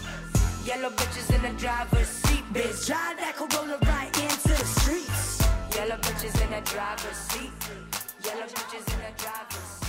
Yellow bitches in the driver's seat. Bitch, drive that Corolla right into the streets. Yellow bitches in the driver's seat. Yellow bitches in the driver's